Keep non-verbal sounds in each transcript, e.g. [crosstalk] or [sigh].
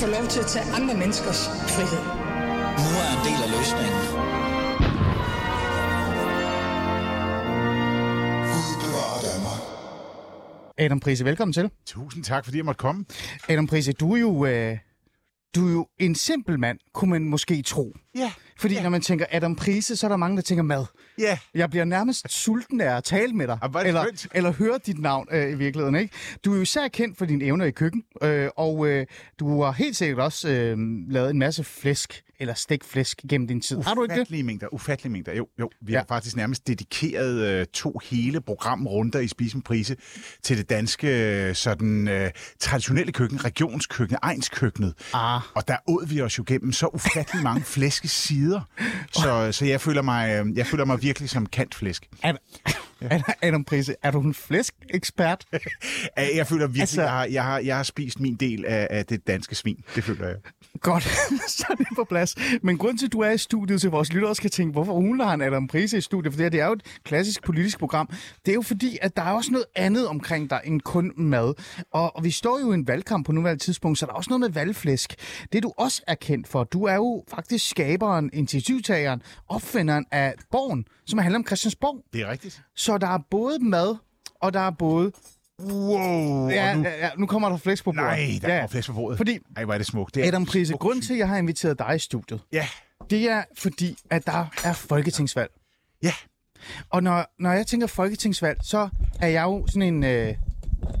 få lov til at tage andre menneskers frihed. Nu er en del af løsningen. Adam Prise, velkommen til. Tusind tak, fordi jeg måtte komme. Adam Prise, du er jo, øh, du er jo en simpel mand, kunne man måske tro. Ja. Fordi ja. når man tænker Adam Prise, så er der mange, der tænker mad. Ja. Jeg bliver nærmest sulten af at tale med dig. Ah, er eller, skønt. eller høre dit navn øh, i virkeligheden. Ikke? Du er jo især kendt for dine evner i køkken, øh, og øh, du har helt sikkert også øh, lavet en masse flæsk, eller stikflæsk gennem din tid. Har du ikke det? Ufattelige mængder, ufattelige mængder. Jo, jo. Vi Ja. har faktisk nærmest dedikeret øh, to hele programrunder i Spis med Prise til det danske øh, sådan, øh, traditionelle køkken, regionskøkken, egenskøkkenet. Ah. Og der åd vi os jo gennem så ufattelig mange flæskesider. [laughs] Så, så jeg, føler mig, øh, jeg føler mig virkelig som kant flæsk. Adam, Adam Prise, er du en flæskekspert? [laughs] Jeg føler virkelig, Altså- altså... jeg, har, jeg, har, jeg har spist min del af, af det danske svin. Det føler jeg. Godt, [laughs] så er det på plads. Men grund til, at du er i studiet, til vores lyttere skal tænke, hvorfor hun har en Adam Prise i studiet, for det, her, det er jo et klassisk politisk program. Det er jo fordi, at der er også noget andet omkring dig end kun mad. Og, og vi står jo i en valgkamp på nuværende tidspunkt, så der er også noget med valgflæsk. Det du også er kendt for, du er jo faktisk skaberen, initiativtageren, opfinderen af Borgen, som handler om Christiansborg. Det er rigtigt. Så der er både mad, og der er både... Wow. Ja, nu... ja, ja, nu kommer der flæsk på bordet. Nej, der ja. kommer flæsk på bordet. Fordi, Ej, hvor er det smukt. Det er Adam Prise, syn. til, at jeg har inviteret dig i studiet, Ja, det er fordi, at der er folketingsvalg. ja. Og når, når jeg tænker folketingsvalg, så er jeg jo sådan en... Øh,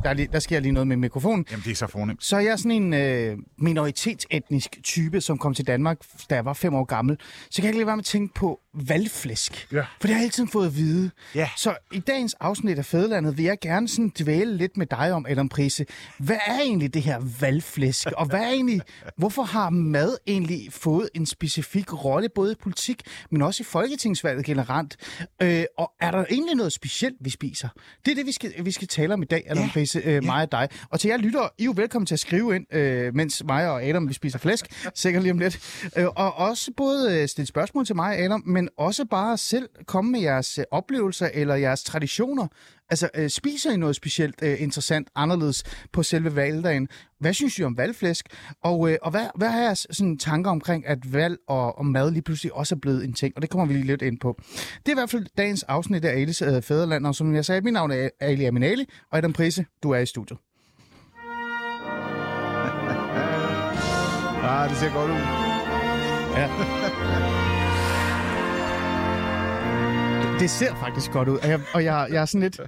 der, er lige, der sker lige noget med mikrofonen. Jamen, det er så fornemt. Så er jeg sådan en øh, minoritetsetnisk type, som kom til Danmark, da jeg var fem år gammel. Så kan jeg ikke lade være med at tænke på valgflæsk. Ja. For det har jeg hele tiden fået at vide. Ja. Så i dagens afsnit af Fædelandet vil jeg gerne sådan dvæle lidt med dig om, Adam Prise. Hvad er egentlig det her valgflæsk? Og hvad er egentlig, hvorfor har mad egentlig fået en specifik rolle, både i politik, men også i folketingsvalget generelt? Øh, og er der egentlig noget specielt, vi spiser? Det er det, vi skal, vi skal tale om i dag, Adam Ja. Prise, øh, mig og dig. Og til jer lytter, I er jo velkommen til at skrive ind, øh, mens mig og Adam vi spiser flæsk, sikkert lige om lidt. Øh, og også både øh, stille spørgsmål til mig og Adam, men også bare selv komme med jeres øh, oplevelser eller jeres traditioner. Altså, øh, spiser I noget specielt øh, interessant, anderledes på selve valgdagen? Hvad synes I om valgflæsk? Og, øh, og hvad, hvad har jeres sådan, tanker omkring, at valg og, og mad lige pludselig også er blevet en ting? Og det kommer vi lige lidt ind på. Det er i hvert fald dagens afsnit af Alis øh, Fæderland, og som jeg sagde, mit navn er Ali Aminali, og Adam Prise, du er i studiet. [laughs] Ah, det ser godt ud. Det ser faktisk godt ud, og jeg, og jeg, jeg er sådan lidt...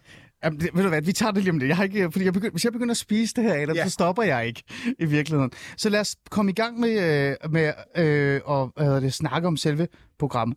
Jamen, det, ved du hvad, vi tager det lige om det. Jeg har ikke, fordi jeg begynder, hvis jeg begynder at spise det her, Adam, ja. Så stopper jeg ikke i virkeligheden. Så lad os komme i gang med, øh, med øh, at hvad det, snakke om selve programmet.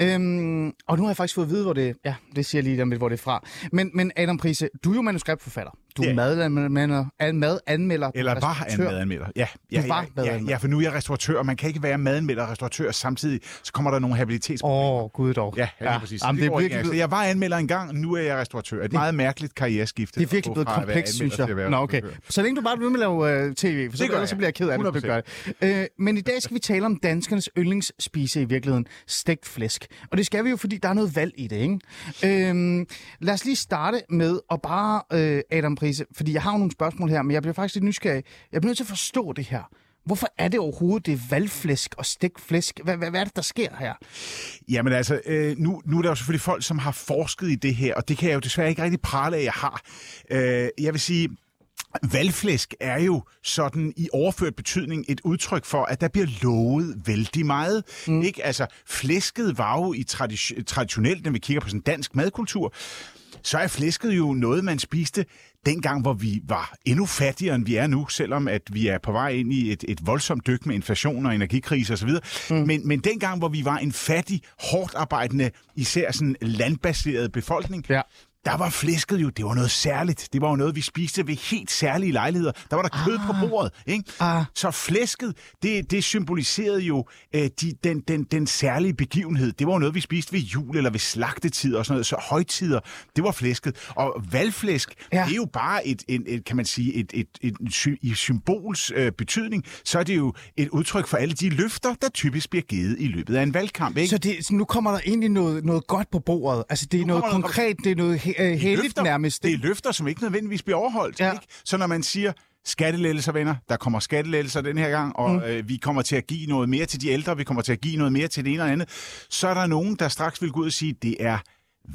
Øhm, og nu har jeg faktisk fået at vide, hvor det Ja, det siger jeg lige lige om lidt, hvor det er fra. Men, men Adam Prise, du er jo manuskriptforfatter. Du er Ja. madanmelder, al- madanmelder, Eller var restauratør. madanmelder. Ja, ja, Du var ja, ja, ja, for nu er jeg restauratør, og man kan ikke være madanmelder og restauratør samtidig. Så kommer der nogle habilitetsproblemer. Åh, oh, gud dog. Ja, ja, ja, præcis. Jamen, det, det, er ikke virkelig, engang. så jeg var anmelder engang, nu er jeg restauratør. Et meget mærkeligt karriereskifte. Det er virkelig at blevet at komplekst, synes at jeg. Nå, okay. Så længe du bare bliver med at lave uh, tv, for så, Det gør så bliver jeg ked af det, hvis du gør det. Øh, men i dag skal vi tale om danskernes yndlingsspise i virkeligheden, stegt flæsk. Og det skal vi jo, fordi der er noget valg i det, ikke? Øh, lad os lige starte med at bare, øh, Adam Prise, fordi jeg har jo nogle spørgsmål her, men jeg bliver faktisk lidt nysgerrig. Jeg bliver nødt til at forstå det her. Hvorfor er det overhovedet, det valgflæsk og stegt flæsk? Hvad, hvad, hvad er det, der sker her? Jamen altså, øh, nu, nu er der jo selvfølgelig folk, som har forsket i det her, og det kan jeg jo desværre ikke rigtig prale af, jeg har. Øh, jeg vil sige, Valgflæsk er jo sådan i overført betydning et udtryk for, at der bliver lovet vældig meget. Mm. Ikke? Altså, flæsket var jo i tradi- traditionelt, når vi kigger på sådan dansk madkultur, så er flæsket jo noget, man spiste dengang, hvor vi var endnu fattigere, end vi er nu, selvom at vi er på vej ind i et, et voldsomt dyk med inflation og energikrise osv. Mm. Men, men dengang, hvor vi var en fattig, hårdt arbejdende, især sådan landbaseret befolkning, Ja. Der var flæsket jo, det var noget særligt. Det var jo noget, vi spiste ved helt særlige lejligheder. Der var der kød på bordet. Ikke? Ah. Så flæsket, det, det symboliserede jo øh, de, den, den, den særlige begivenhed. Det var jo noget, vi spiste ved jul eller ved slagtetid og sådan noget. Så højtider, det var flæsket. Og valgflæsk, Ja. det er jo bare et, et, et kan man sige, et, et, et, et i symbols øh, betydning, så er det jo et udtryk for alle de løfter, der typisk bliver givet i løbet af en valgkamp. Ikke? Så, det, så nu kommer der egentlig noget, noget godt på bordet. Altså, det er Nu noget konkret, det er noget øh, heldigt løfter, nærmest. Det er løfter, som ikke nødvendigvis bliver overholdt. Ja. Ikke? Så når man siger, skattelettelser, venner. Der kommer skattelettelser den her gang, og mm. øh, vi kommer til at give noget mere til de ældre, vi kommer til at give noget mere til det ene og andet. Så er der nogen, der straks vil gå ud og sige, det er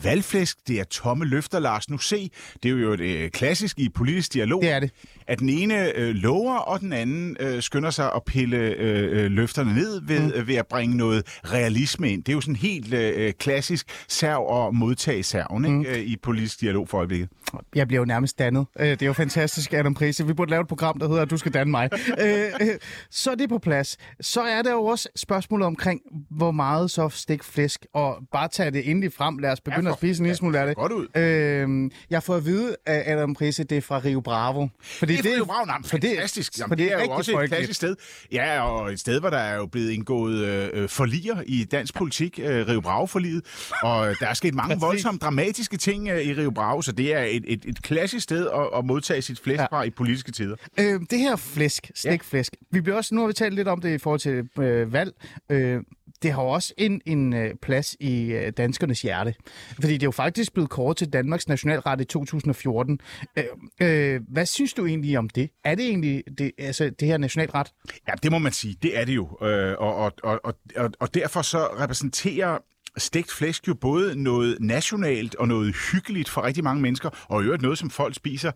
valgflæsk, det er tomme løfter, Lars. Nu se, det er jo et øh, klassisk i politisk dialog, Det er det. at den ene øh, lover, og den anden øh, skynder sig at pille øh, øh, løfterne ned ved, mm. øh, ved at bringe noget realisme ind. Det er jo sådan helt øh, klassisk serv og modtage serven ikke? Øh, i politisk dialog for øjeblikket. Jeg bliver jo nærmest dannet. Øh, Det er jo fantastisk, Adam Prise. Vi burde lave et program, der hedder Du skal danne mig. Øh, øh, Så er det på plads. Så er der jo også spørgsmålet omkring, hvor meget så stik flæsk, og bare tage det endelig frem. Lad os begynde Ja, at spise en lille smule af det. Godt ud. Øh, jeg får at vide af Adam Prise, det er fra Rio Bravo. Fordi Det er jo Brav, for det- fantastisk. Jamen, for det er jo også et klassisk sted. Ja, og et sted, hvor der er jo blevet indgået øh, øh, forliger i dansk politik, øh, Rio Bravo-forliget. Og der er sket mange [laughs] voldsomt dramatiske ting øh, i Rio Bravo, så det er et, et, et klassisk sted at, at modtage sit flæsk Ja. fra i politiske tider. Øh, det her flæsk, stikflæsk, ja. vi bliver også, nu har vi talt lidt om det i forhold til øh, valg, øh, det har også en, en øh, plads i øh, danskernes hjerte. Fordi det er jo faktisk blevet kåret til Danmarks nationalret i 2014. Øh, øh, hvad synes du egentlig om det? Er det egentlig det, altså, det her nationalret? Ja, det må man sige. Det er det jo. Øh, og, og, og, og, og, og derfor så repræsenterer stegt flæsk jo både noget nationalt og noget hyggeligt for rigtig mange mennesker, og i øvrigt noget, som folk spiser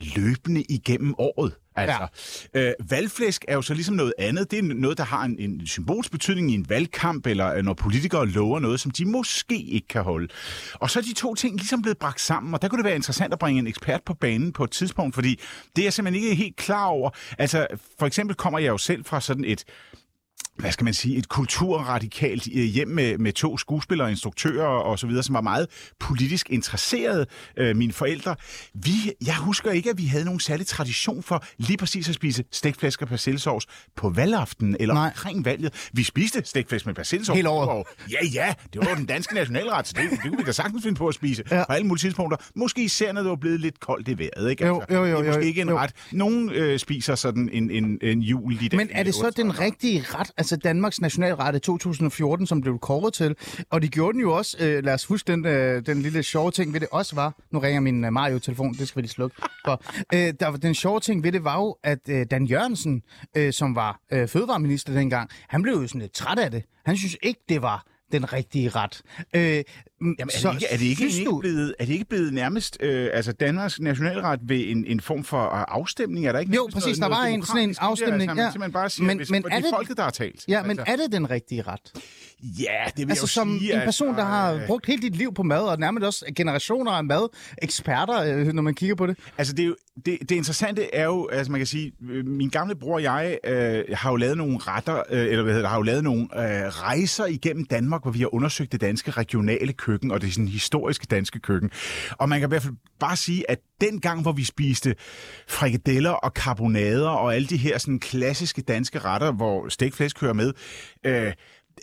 løbende igennem året. Altså, ja. øh, valgflæsk er jo så ligesom noget andet. Det er noget, der har en, en symbolsk betydning i en valgkamp, eller øh, når politikere lover noget, som de måske ikke kan holde. Og så er de to ting ligesom blevet bragt sammen, og der kunne det være interessant at bringe en ekspert på banen på et tidspunkt, fordi det er jeg simpelthen ikke helt klar over. Altså, for eksempel kommer jeg jo selv fra sådan et hvad skal man sige, et kulturradikalt øh, hjem med, med to skuespillere, instruktører og så videre, som var meget politisk interesserede, øh, mine forældre. Vi, jeg husker ikke, at vi havde nogen særlig tradition for lige præcis at spise stegflæsk og persillesovs på valgaften eller Nej. Omkring valget. Vi spiste stegflæsk med persillesovs. Hele året. Og, ja, ja, det var den danske nationalret, så det, det kunne vi da sagtens finde på at spise Ja. på alle mulige tidspunkter. Måske især, når det var blevet lidt koldt i vejret. Ikke? Altså, Jo, jo, jo, det er måske jo, ikke en jo. ret. Nogen øh, spiser sådan en, en, en jul i Men er det så den rigtige ret, altså Altså Danmarks nationalret i 2014, som blev kåret til? Og de gjorde den jo også, øh, lad os huske den, øh, den lille sjove ting ved det også var, nu ringer min øh, Mario-telefon, det skal vi lige slukke for. Øh, der, den sjove ting ved det var jo, at øh, Dan Jørgensen, øh, som var øh, fødevareminister dengang, han blev jo sådan lidt træt af det. Han synes ikke, det var den rigtige ret. Øh, Jamen, Jamen, er, det ikke, er, det ikke, du, blevet, er det ikke blevet nærmest øh, altså Danmarks nationalret ved en, en form for øh, afstemning? Er der ikke Jo, præcis, noget, der var en- sådan en det? afstemning, Altså, man ja. bare siger, Men- men, hvis, men men er er det det- folket, der har talt. Ja, men altså, er det den rigtige ret? ja, det vil Altså jeg jo som sige, en person, der har altså, brugt hele dit liv på mad, og nærmest også generationer af mad-eksperter, øh, når man kigger på det. Altså, det, er jo, det, det interessante er jo, altså man kan sige, øh, min gamle bror og jeg øh, har jo lavet nogle retter, øh, eller hvad hedder det, har jo lavet nogle øh, rejser igennem Danmark, hvor vi har undersøgt det danske regionale køkken, og det sådan historiske danske køkken. Og man kan i hvert fald bare sige, at den gang, hvor vi spiste frikadeller og karbonader og alle de her sådan klassiske danske retter, hvor stegflæsk hører med, øh,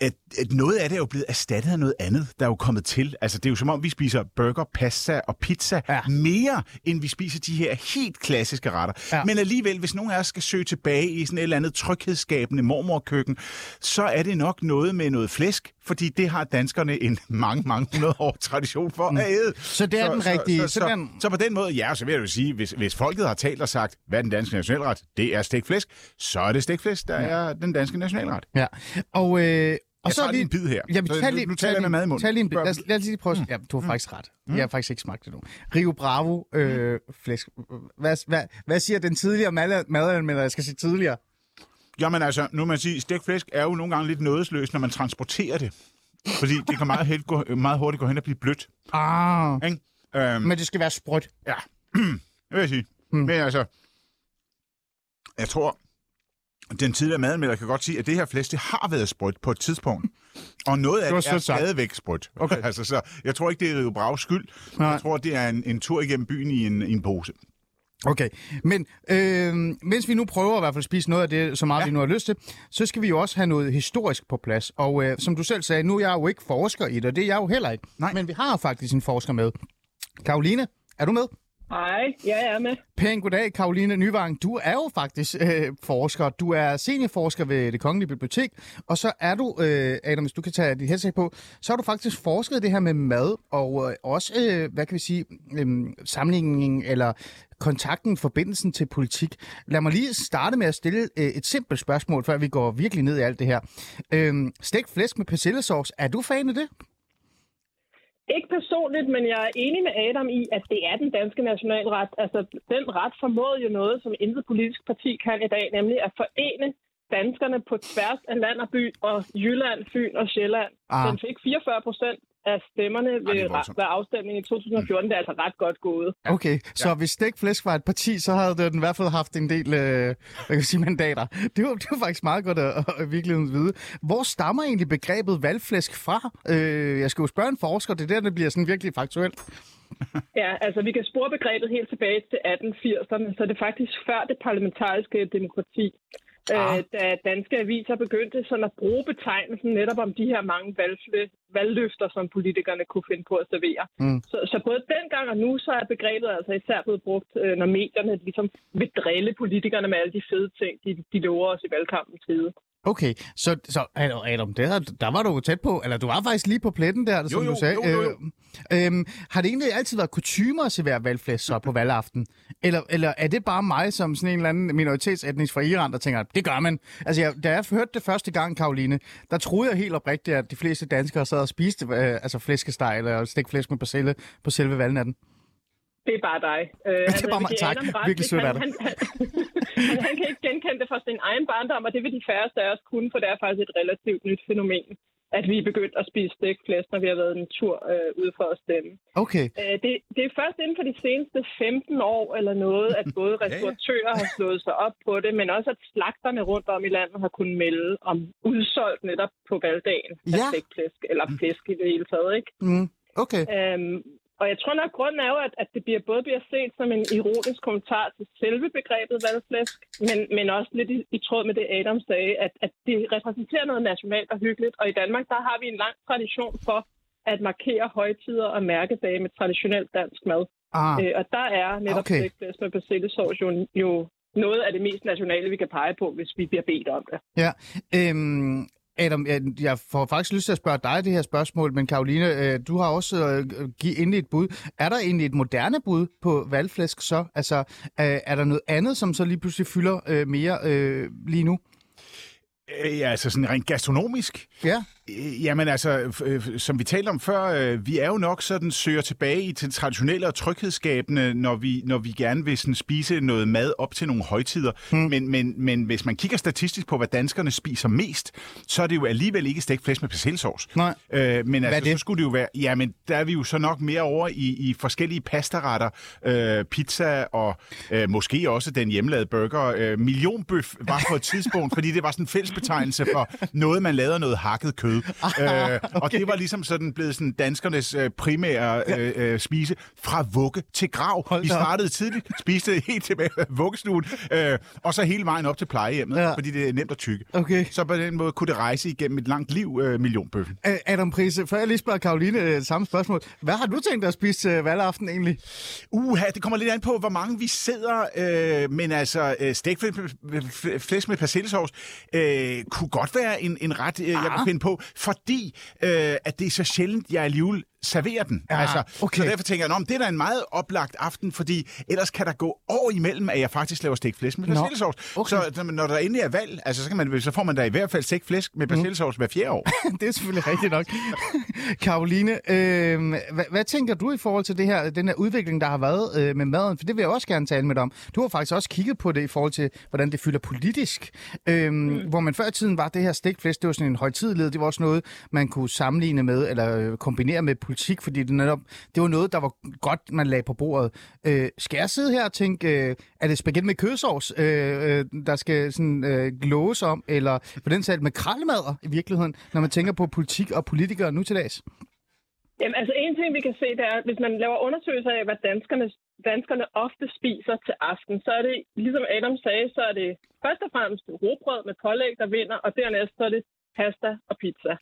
at, at noget af det er jo blevet erstattet af noget andet, der er jo kommet til. Altså, det er jo som om, vi spiser burger, pasta og pizza Ja. mere, end vi spiser de her helt klassiske retter. Ja. Men alligevel, hvis nogen af os skal søge tilbage i sådan et eller andet tryghedsskabende mormorkøkken, så er det nok noget med noget flæsk, fordi det har danskerne en mange, mange hundrede år tradition for at æde. Så det er den rigtige- Så, så så, så, den- så på den måde, ja, så vil jeg jo sige, hvis, hvis folket har talt og sagt, hvad er den danske nationalret? Det er stegt flæsk. Så er det stegt flæsk, der er den danske nationalret. Ja. Og, øh, og Jeg tager lige en bid her. Ja, men Så tag lige, nu taler jeg med mad i munden. Tag lige en bid. Spørg- Lad os, lad os lige prøve. Ja, du har faktisk ret. Jeg har faktisk ikke smagt det nu. Rio Bravo øh, flæsk. Hvad, hvad, hvad siger den tidligere mad- madanmelder? Jeg skal sige tidligere. Jamen altså, nu må man sige, stegt flæsk er jo nogle gange lidt nådesløst, når man transporterer det. Fordi det kan meget, helt gå, meget hurtigt gå hen og blive blødt. Ah, Ikke? Øhm, men det skal være sprødt. Ja, [clears throat] det vil jeg sige. Mm. Men altså, jeg tror, den tidligere madanmelder kan godt sige, at det her flæsk, det har været sprødt på et tidspunkt. Og noget af Det det, er sagt. stadigvæk sprødt. [laughs] Okay. altså, så jeg tror ikke, det er Rio Braves skyld. Nej. Jeg tror, det er en, en tur igennem byen i en, i en pose. Okay, men øh, mens vi nu prøver i hvert fald at spise noget af det, så meget ja. Vi nu har lyst til, så skal vi jo også have noget historisk på plads. Og øh, som du selv sagde, nu er jeg jo ikke forsker i det, og det er jeg jo heller ikke. Nej. Men vi har faktisk en forsker med. Karoline, er du med? Hej, jeg er med. Pæn goddag, Karoline Nyvang. Du er jo faktisk øh, forsker. Du er seniorforsker ved det Kongelige Bibliotek, og så er du, øh, Adam, hvis du kan tage dit headset på, så har du faktisk forsket i det her med mad, og øh, også, øh, hvad kan vi sige, øh, sammenligningen eller kontakten, forbindelsen til politik. Lad mig lige starte med at stille øh, et simpelt spørgsmål, før vi går virkelig ned i alt det her. Øh, stegt flæsk med persillesauce, er du fan af det? Ikke personligt, men jeg er enig med Adam i, at det er den danske nationalret. Altså, den ret formåede jo noget, som intet politisk parti kan i dag, nemlig at forene danskerne på tværs af land og by og Jylland, Fyn og Sjælland. Ah. Den fik 44 procent af stemmerne ved, det er ah, ved afstemningen i 2014. Det er altså ret godt gået. Okay, så hvis stegt flæsk var et parti, så havde den i hvert fald haft en del øh, hvad kan jeg sige, mandater. Det var, det var faktisk meget godt at, at virkelig vide. Hvor stammer egentlig begrebet valgflæsk fra? Øh, jeg skal jo spørge en forsker, det er der, det bliver sådan virkelig faktuelt. [laughs] Ja, altså vi kan spore begrebet helt tilbage til 1880'erne, så det er faktisk før det parlamentariske demokrati. Ah. Øh, da danske aviser begyndte sådan at bruge betegnelsen netop om de her mange valgfle, valgløfter, som politikerne kunne finde på at servere. Mm. Så, så både dengang og nu, så er begrebet altså især blevet brugt, øh, når medierne ligesom vil drille politikerne med alle de fede ting, de, de lover os i valgkampens side. Okay, så, så Adam, der, der var du jo tæt på, eller du var faktisk lige på pletten der, som jo, du sagde. jo, jo, jo. Øh, øhm, har det egentlig altid været kutumer at servere valgflæsk så på valgaften? Eller, eller er det bare mig som sådan en eller anden minoritetsetnisk fra Iran, der tænker, det gør man? Altså, jeg, da jeg hørte det første gang, Karoline, der troede jeg helt oprigtigt, at de fleste danskere sad og spiste øh, altså flæskesteg eller stegt flæsk med persille på selve valgnatten. Det er bare dig. Øh, Det er bare mig. Tak. Virkelig sødt af dig. han, han, han, han kan ikke genkende det fra sin egen barndom, og det vil de færreste af os kunne, for det er faktisk et relativt nyt fænomen, at vi er begyndt at spise stegt flæsk, når vi har været en tur øh, ude for at stemme. Okay, Øh, det, det er først inden for de seneste 15 år eller noget, at både restauratører har slået sig op på det, men også at slagterne rundt om i landet har kunnet melde om udsolgt netop på valgdagen af Ja. stegt flæsk, eller flæsk i det hele taget, ikke? mm, okay. Øhm, og jeg tror nok, grunden er jo, at, at det bliver, både bliver set som en ironisk kommentar til selve begrebet valgflæsk, men, men også lidt i, i tråd med det, Adam sagde, at, at det repræsenterer noget nationalt og hyggeligt. Og i Danmark, der har vi en lang tradition for at markere højtider og mærkedage med traditionelt dansk mad. Ah, Øh, og der er netop Okay. stegt med persillesauce jo, jo noget af det mest nationale, vi kan pege på, hvis vi bliver bedt om det. Ja, øhm, Adam, jeg, jeg får faktisk lyst til at spørge dig det her spørgsmål, men Karoline, øh, du har også øh, givet endelig et bud. Er der egentlig et moderne bud på valgflæsk så? Altså, øh, er der noget andet, som så lige pludselig fylder mere lige nu? Ja, altså sådan rent gastronomisk. Ja, Jamen altså, øh, som vi talte om før, øh, vi er jo nok sådan søger tilbage i det traditionelle og tryghedsskabende, når vi, når vi gerne vil sådan spise noget mad op til nogle højtider. Hmm. Men, men, men hvis man kigger statistisk på, hvad danskerne spiser mest, så er det jo alligevel ikke stegt flæsk med persillesauce. Nej. Øh, men altså, så skulle det jo være, jamen der er vi jo så nok mere over i, i forskellige pastaretter, øh, pizza og øh, måske også den hjemmelavede burger. Øh, millionbøf var på et tidspunkt, fordi det var sådan en fællesbetegnelse for noget, man lavede noget hakket kød. [laughs] Øh, og det var ligesom sådan blevet sådan danskernes øh, primære øh, øh, spise fra vugge til grav. Hold Vi op. startede tidligt, spiste [laughs] helt tilbage vuggestuen, øh, og så hele vejen op til plejehjemmet, Ja. fordi det er nemt at tykke. okay. Så på den måde kunne det rejse igennem et langt liv, øh, millionbøffen. Øh, Adam Prise, før jeg lige spørger Karoline øh, samme spørgsmål. Hvad har du tænkt dig at spise til valgaften egentlig? Uha, det kommer lidt an på, hvor mange vi sidder. Øh, men altså, øh, stegt flæ- flæ- flæsk med persillesauce øh, kunne godt være en, en ret, øh, jeg Ah. kunne finde på, fordi øh, at det er så sjældent, jeg alligevel serverer den. Ja, altså, okay. Så derfor tænker jeg, "Nå, men det er da en meget oplagt aften, fordi ellers kan der gå år imellem, at jeg faktisk laver stegt flæsk med Nå, persillesauce. okay. Så når- når der endelig er valg, altså, så, kan man, så får man da i hvert fald stegt flæsk med persillesauce hver fjerde år. [laughs] det er selvfølgelig rigtigt nok. [laughs] Karoline, øh, hvad, hvad tænker du i forhold til det her, den her udvikling, der har været øh, med maden? For det vil jeg også gerne tale med dig om. Du har faktisk også kigget på det i forhold til, hvordan det fylder politisk. Øh, mm. Hvor man før i tiden var det her stikflæsk, det var sådan en højtidlighed, det var også noget, man kunne sammenligne med, eller øh, kombinere med politik, fordi det, netop, det var noget, der var godt, man lagde på bordet. Øh, skal jeg sidde her og tænke, øh, er det spaghetti med kødsovs, øh, øh, der skal sådan øh, glås om, eller for den sags med krallemadder i virkeligheden, når man tænker på politik og politikere nu til dags? Jamen, altså en ting, vi kan se, det er, hvis man laver undersøgelser af, hvad danskerne, danskerne ofte spiser til aften, så er det, ligesom Adam sagde, så er det først og fremmest robrød med pålæg, der vinder, og dernæst så er det pasta og pizza.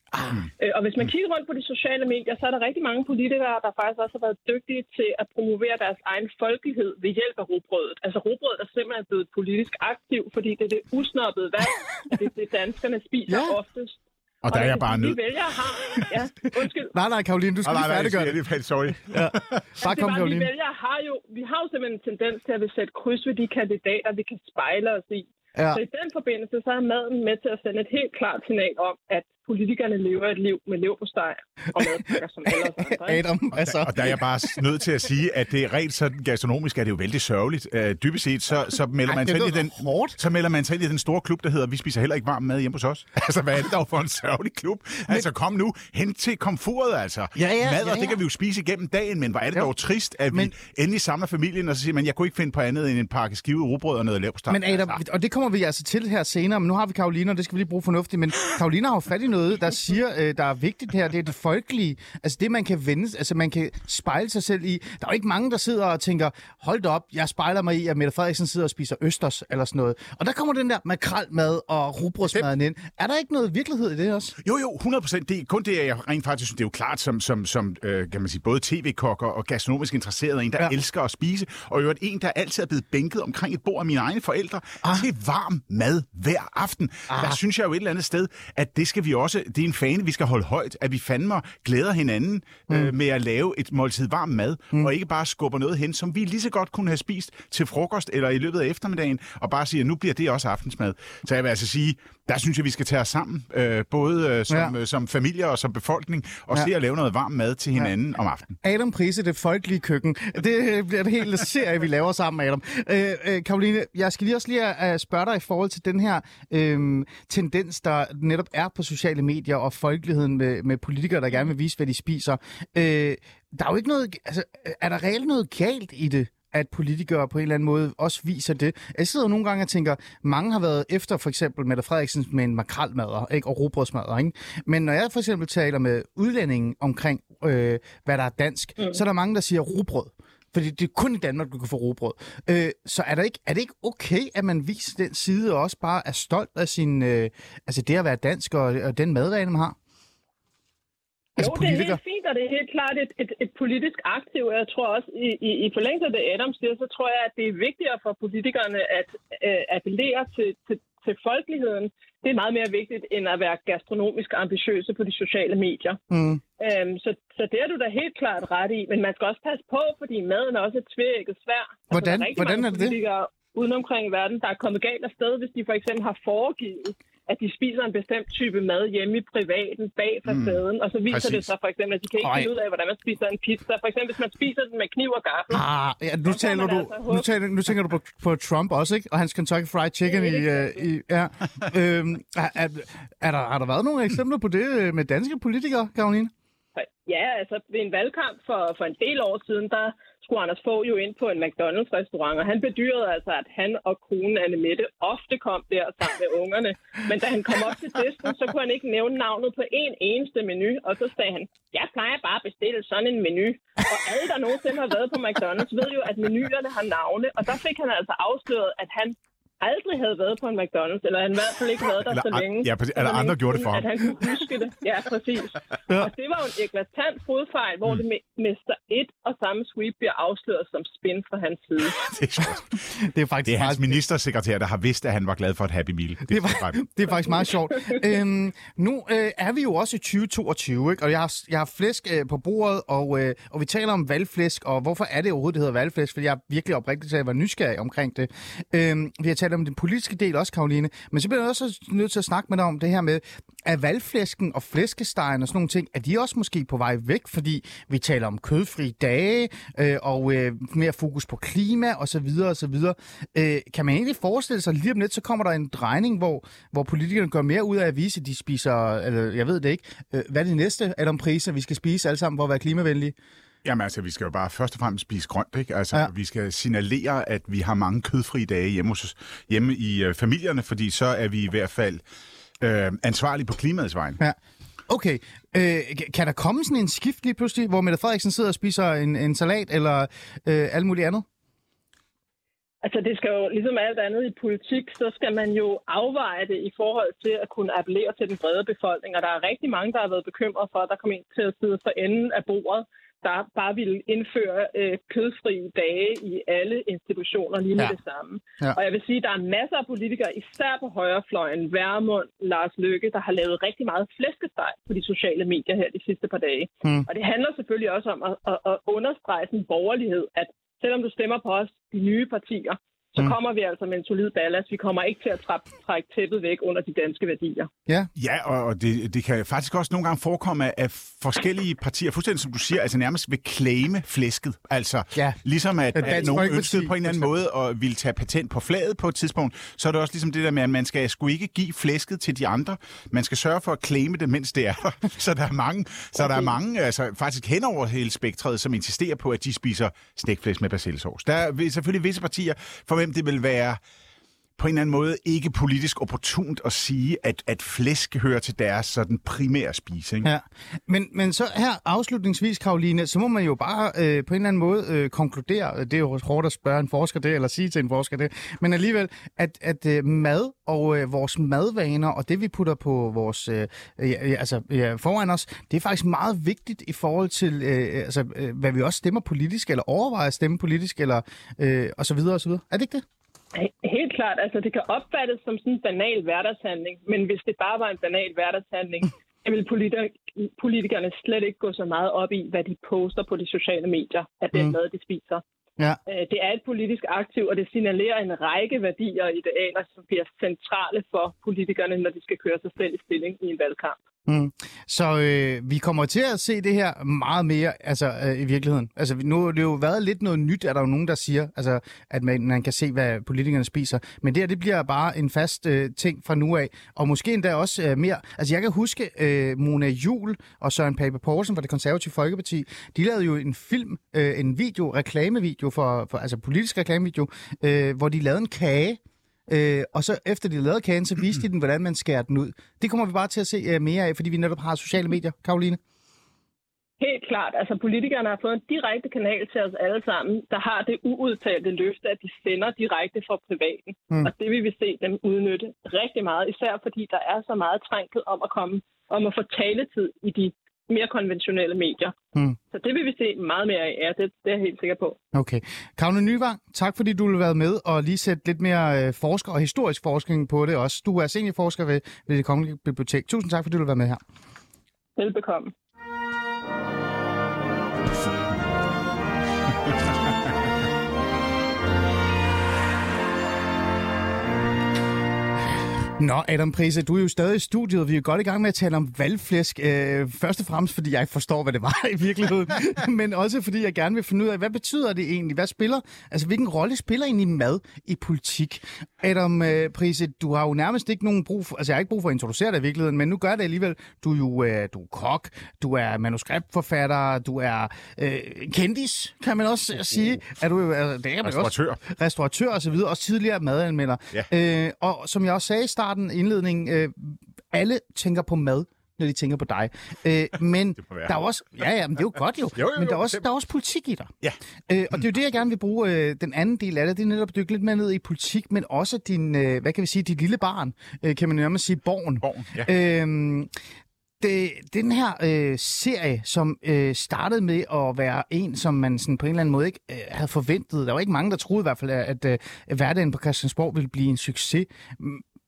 Øh, og hvis man kigger rundt på de sociale medier, så er der rigtig mange politikere, der faktisk også har været dygtige til at promovere deres egen folkelighed ved hjælp af rugbrødet. Altså rugbrødet er simpelthen blevet politisk aktiv, fordi det er det usnoppede valg, og [laughs] det er det, danskerne spiser Ja. ja. oftest. Og der er jeg bare nødt... vælgere har... Ja, undskyld. Nej, nej, Karoline, du skal lige færdiggøre det. det. Sorry. Ja. [laughs] Bare det kom, var, vi Karoline. vælgere har jo, vi har jo simpelthen en tendens til at vil sætte kryds ved de kandidater, vi kan spejle os i. Ja. Så i den forbindelse, så er maden med til at sende et helt klart signal om, at politikerne lever et liv med lev på steg og madpakker som ellers andre. Adam, altså... Og der er jeg bare nødt til at sige, at det er rent sådan gastronomisk er det jo vældig sørgeligt. Uh, dybest set, så, så melder Ej, man sig i den... hårdt. Så melder man sig ind i den store klub, der hedder, vi spiser heller ikke varm mad hjemme hos os. [laughs] Altså, hvad er det dog for en sørgelig klub? Altså, kom nu hen til komfortet, altså. Ja, ja, Mad, og ja, det ja. kan vi jo spise igennem dagen, men hvor er det Jo. dog trist, at Men- vi endelig samler familien, og så siger man, jeg kunne ikke finde på andet end en pakke skivet rugbrød og noget på Men Adam, og det kommer vi altså til her senere, men nu har vi Karoline, og det skal vi lige bruge fornuftigt. Men Karoline har jo fat i noget, der siger, øh, der er vigtigt her, det er det folkelige. Altså det, man kan vende, altså man kan spejle sig selv i. Der er jo ikke mange, der sidder og tænker, hold da op, jeg spejler mig i, at Mette Frederiksen sidder og spiser østers eller sådan noget. Og der kommer den der makralmad og rugbrødsmaden ind. Er der ikke noget virkelighed i det også? Jo, jo, 100 procent. Det er kun det, jeg rent faktisk synes, det er jo klart som, som, som øh, kan man sige, både tv-kokker og gastronomisk interesseret, en, der Ja. elsker at spise, og jo en, der altid er blevet bænket omkring et bord af mine egne forældre ah. til varm mad hver aften. Ah. Der synes jeg jo et eller andet sted, at det skal vi også, det er en fane, vi skal holde højt, at vi fandme glæder hinanden mm. øh, med at lave et måltid varm mad, mm. og ikke bare skubber noget hen, som vi lige så godt kunne have spist til frokost eller i løbet af eftermiddagen, og bare sige, at nu bliver det også aftensmad. Så jeg vil altså sige, der synes jeg, vi skal tage os sammen, øh, både øh, som, Ja. øh, som familie og som befolkning, og Ja. se at lave noget varm mad til hinanden ja. om aftenen. Adam Prise, det folkelige køkken. Det bliver en hel [laughs] serie, vi laver sammen, Adam. Øh, øh, Karoline, jeg skal lige også lige uh, spørge dig i forhold til den her øh, tendens, der netop er på sociale medier og folkeligheden med, med politikere, der gerne vil vise, hvad de spiser. Øh, der er jo ikke noget... Altså, er der reelt noget galt i det? At politikere på en eller anden måde også viser det. Jeg sidder nogle gange og tænker, mange har været efter for eksempel Mette Frederiksen med en makralmadder ikke? og robrødsmadder. Ikke? Men når jeg for eksempel taler med udlændingen omkring, øh, hvad der er dansk, mm. så er der mange, der siger robrød. Fordi det er kun i Danmark, du kan få robrød. Øh, så er, der ikke, er det ikke okay, at man viser den side og også bare er stolt af sin, øh, altså det at være dansk og, og den madvane, man har? Altså jo, det er helt fint, og det er helt klart et, et, et politisk aktiv. Jeg tror også, i, i, i forlængelse af det Adam siger, så tror jeg, at det er vigtigere for politikerne at øh, appellere til, til, til folkeligheden. Det er meget mere vigtigt, end at være gastronomisk ambitiøse på de sociale medier. Mm. Øhm, så, så det er du da helt klart ret i. Men man skal også passe på, fordi maden er også et tvækket svær. Hvordan- der er hvordan er det omkring i verden, der er kommet galt afsted, hvis de for eksempel har foregivet, at de spiser en bestemt type mad hjemme i privaten bag facaden, mm, og så viser præcis. det sig for eksempel, at de kan ikke Ej. finde ud af, hvordan man spiser en pizza. For eksempel, hvis man spiser den med kniv og gaffel. Ah, ja, nu, taler du, altså nu, taler, nu tænker du på, på Trump også, ikke? Og hans Kentucky Fried Chicken i... Øh, i ja. øhm, er, er, er der, har der været nogle eksempler på det øh, med danske politikere, Karoline? Ja, altså ved en valgkamp for, for en del år siden, der skulle Anders få jo ind på en McDonald's-restaurant, og han bedyrede altså, at han og konen Anne Mette ofte kom der sammen med ungerne. Men da han kom op til disken, så kunne han ikke nævne navnet på en eneste menu, og så sagde han, jeg plejer bare at bestille sådan en menu. Og alle, der nogensinde har været på McDonald's, ved jo, at menuerne har navne, og der fik han altså afsløret, at han aldrig havde været på en McDonald's, eller han i hvert fald ikke været der Eller så længe. ja, præcis. Eller andre gjorde det for ham. At han kunne huske det. Ja, præcis. [laughs] Ja. Og det var jo en eklatant fodfejl, hvor mm. det med- mister et og samme sweep bliver afsløret som spin fra hans side. [laughs] Det er, sjovt. Det er faktisk det er hans meget, ministersekretær, der har vidst, at han var glad for et Happy Meal. Det, det, var, det er faktisk meget sjovt. [laughs] øhm, nu øh, er vi jo også i 2022, ikke? og jeg har, jeg har flæsk øh, på bordet, og, øh, og vi taler om valgflæsk, og hvorfor er det overhovedet, det hedder valgflæsk? Fordi jeg er virkelig oprigtigt til at være nysgerrig omkring det. Øhm, vi har talt om den politiske del også, Karoline, men så bliver jeg også nødt til at snakke med dig om det her med, er valgflæsken og flæskestegen og sådan nogle ting, er de også måske på vej væk, fordi vi taler om kødfri dage øh, og øh, mere fokus på klima og så videre og så videre. Øh, kan man egentlig forestille sig, lige om lidt, så kommer der en drejning, hvor, hvor politikerne gør mere ud af at vise, at de spiser, eller jeg ved det ikke, øh, hvad er det næste, Adam Priser, vi skal spise alle sammen for at være klimavenlige? Jamen altså, vi skal jo bare først og fremmest spise grønt, ikke? Altså, Ja. vi skal signalere, at vi har mange kødfrie dage hjemme, hos, os- hjemme i øh, familierne, fordi så er vi i hvert fald øh, ansvarlige på klimaets vejen. Ja. Okay, øh, kan der komme sådan en skift lige pludselig, hvor Mette Frederiksen sidder og spiser en, en salat eller øh, alt muligt andet? Altså, det skal jo, ligesom alt andet i politik, så skal man jo afveje det i forhold til at kunne appellere til den brede befolkning. Og der er rigtig mange, der har været bekymret for, at der kommer ind til at sidde for enden af bordet, der bare ville indføre øh, kødfri dage i alle institutioner lige med Ja. det samme. Ja. Og jeg vil sige, at der er masser af politikere, især på højrefløjen, Værmund, Lars Løkke, der har lavet rigtig meget flæskesteg på de sociale medier her de sidste par dage. Mm. Og det handler selvfølgelig også om at, at, at understrege sådan en borgerlighed, at selvom du stemmer på os, de nye partier, så Mm. mm. kommer vi altså med en solid ballast. Vi kommer ikke til at trappe, trække tæppet væk under de danske værdier. Ja, Ja, og, og det, det kan faktisk også nogle gange forekomme, at forskellige partier, fuldstændig som du siger, altså nærmest vil claime flæsket. Altså, Ja. ligesom at, at nogen ønskede på en eller anden måde at ville tage patent på flaget på et tidspunkt, så er det også ligesom det der med, at man skal sgu ikke give flæsket til de andre. Man skal sørge for at claime det, mens det er der. [laughs] Så der er mange, så der er mange altså, faktisk hen over hele spektret, som insisterer på, at de spiser stegflæsk med persillesauce. Der er selvfølgelig visse partier, for hvem det vil være på en eller anden måde ikke politisk opportunt at sige, at, at flæsk hører til deres sådan primære spise. Ikke? Ja, men, men så her afslutningsvis, Karoline, så må man jo bare øh, på en eller anden måde øh, konkludere, øh, det er jo hårdt at spørge en forsker det, eller sige til en forsker det, men alligevel, at, at øh, mad og øh, vores madvaner, og det vi putter på vores, øh, ja, altså ja, foran os, det er faktisk meget vigtigt i forhold til, øh, altså, øh, hvad vi også stemmer politisk, eller overvejer at stemme politisk, eller øh, og så videre og så videre. Er det ikke det? Helt klart. Altså, det kan opfattes som sådan en banal hverdagshandling, men hvis det bare var en banal hverdagshandling, så [laughs] ville politi- politikerne slet ikke gå så meget op i, hvad de poster på de sociale medier, at den Mm. mm. mad, de spiser. Ja. Øh, Det er et politisk aktiv, og det signalerer en række værdier og idealer, som bliver centrale for politikerne, når de skal køre sig selv i stilling i en valgkamp. Mm. Så øh, vi kommer til at se det her meget mere altså, øh, i virkeligheden. Altså, nu har det jo været lidt noget nyt, er der jo nogen, der siger, altså, at man, man kan se, hvad politikerne spiser. Men det her, det bliver bare en fast øh, ting fra nu af. Og måske endda også øh, mere. Altså, jeg kan huske øh, Mona Jul og Søren Pape Poulsen fra det konservative Folkeparti. De lavede jo en film, øh, en video, reklamevideo, for, for, altså politisk reklamevideo, øh, hvor de lavede en kage, Øh, og så efter de lavede kagen, så viste de den, hvordan man skærer den ud. Det kommer vi bare til at se øh, mere af, fordi vi netop har sociale medier. Karoline? Helt klart. Altså, politikerne har fået en direkte kanal til os alle sammen, der har det uudtalte løfte, at de sender direkte fra privaten. Mm. Og det vil vi se dem udnytte rigtig meget, især fordi der er så meget trængthed om at komme, om at få taletid i de mere konventionelle medier. Mm. Så det vil vi se meget mere af, ja, det, det er jeg helt sikker på. Okay. Karoline Nyvang, tak fordi du vil være med og lige sætte lidt mere øh, forsker og historisk forskning på det også. Du er seniorforsker ved, ved det Kongelige Bibliotek. Tusind tak, fordi du vil være med her. Velbekomme. Nå, Adam Prise, du er jo stadig i studiet, og vi er godt i gang med at tale om valgflæsk. Øh, først og fremmest, fordi jeg ikke forstår, hvad det var [laughs] i virkeligheden, [laughs] men også fordi jeg gerne vil finde ud af, hvad betyder det egentlig? Hvad spiller, altså hvilken rolle spiller egentlig mad i politik? Adam øh, Prise, du har jo nærmest ikke nogen brug for, altså jeg har ikke brug for at introducere dig i virkeligheden, men nu gør det alligevel. Du er jo øh, du er kok, du er manuskriptforfatter, du er øh, kendis, kan man også sige. Er du, altså, det man jo også Restauratør. restauratør og så videre, også tidligere madanmelder. Ja. Øh, og som jeg også sagde i starten, indledningen, øh, alle tænker på mad, når de tænker på dig. Øh, [laughs] men der er jo også, ja, ja, men det er jo godt jo, Jo, jo, men der er, jo, også, der er også politik i dig. Ja. Øh, og det er jo det, jeg gerne vil bruge øh, den anden del af det, det er netop at dykke lidt mere ned i politik, men også din, øh, hvad kan vi sige, dit lille barn, øh, kan man nærmest sige, borgen. Borgen, ja. Øhm, det, den her øh, serie, som øh, startede med at være en, som man sådan på en eller anden måde ikke øh, havde forventet. Der var ikke mange, der troede i hvert fald, at øh, hverdagen på Christiansborg ville blive en succes.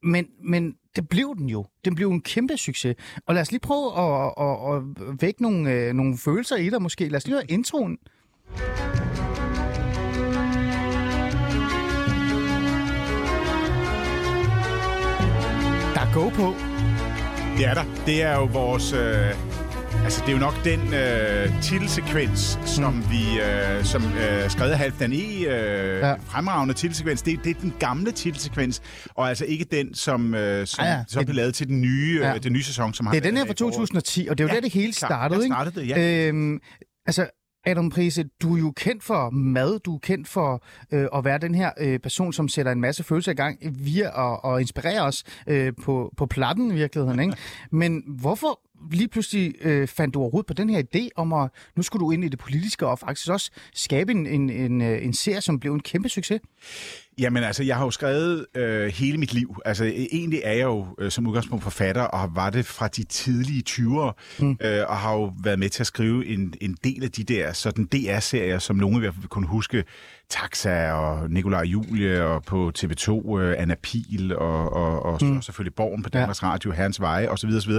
Men, men det blev den jo. Den blev en kæmpe succes. Og lad os lige prøve at, at, at vække nogle, øh, nogle følelser i dig måske. Lad os lige høre introen. Der er go på. Det er der. Det er jo vores... Øh, altså, det er jo nok den øh, titelsekvens, som Mm. vi... Øh, som øh, skrevet af Halvdan E. Øh, Ja. fremragende titelsekvens. Det, det er den gamle titelsekvens, og altså ikke den, som, øh, som Ja, ja, så Det- blev lavet til den nye, Ja. ja. øh, den nye sæson, som har Det er den her fra i foråret. 2010, og det er jo Ja, der, det hele startede, ikke? startede det, ja. Øhm, altså, Adam Prise, du er jo kendt for mad, du er kendt for øh, at være den her øh, person, som sætter en masse følelser i gang via at, at inspirere os øh, på, på platten i virkeligheden. Ikke? [laughs] Men hvorfor lige pludselig øh, fandt du overhovedet på den her idé om at, nu skulle du ind i det politiske og faktisk også skabe en, en, en, øh, en serie, som blev en kæmpe succes? Jamen altså, jeg har jo skrevet øh, hele mit liv. Altså, egentlig er jeg jo øh, som udgangspunkt forfatter, og var det fra de tidlige 20'ere, mm. øh, og har jo været med til at skrive en, en del af de der sådan DR-serier, som nogen i hvert fald kunne huske. Taxa og Nikolaj Julie og på TV2 øh, Anna Pil og, og, og mm. selvfølgelig Borgen på Danmarks ja. Radio, Herrens Veje osv. osv.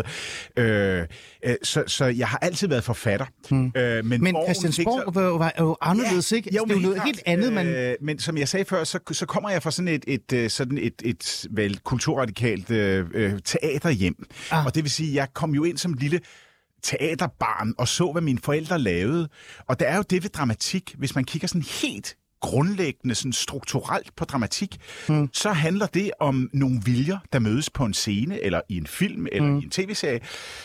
Øh, øh, så, så jeg har altid været forfatter. Mm. Øh, men men Christiansborg var, var jo anderledes, ja, ikke? Jo, det er jo noget helt andet, man... Øh, men som jeg sagde før, så, så kommer jeg fra sådan et, et, et, sådan et, et vel, kulturradikalt øh, øh, teaterhjem. Ah. Og det vil sige, jeg kom jo ind som lille teaterbarn og så, hvad mine forældre lavede. Og der er jo det ved dramatik, hvis man kigger sådan helt grundlæggende sådan strukturelt på dramatik, mm. så handler det om nogle viljer, der mødes på en scene, eller i en film, eller mm. i en tv-serie,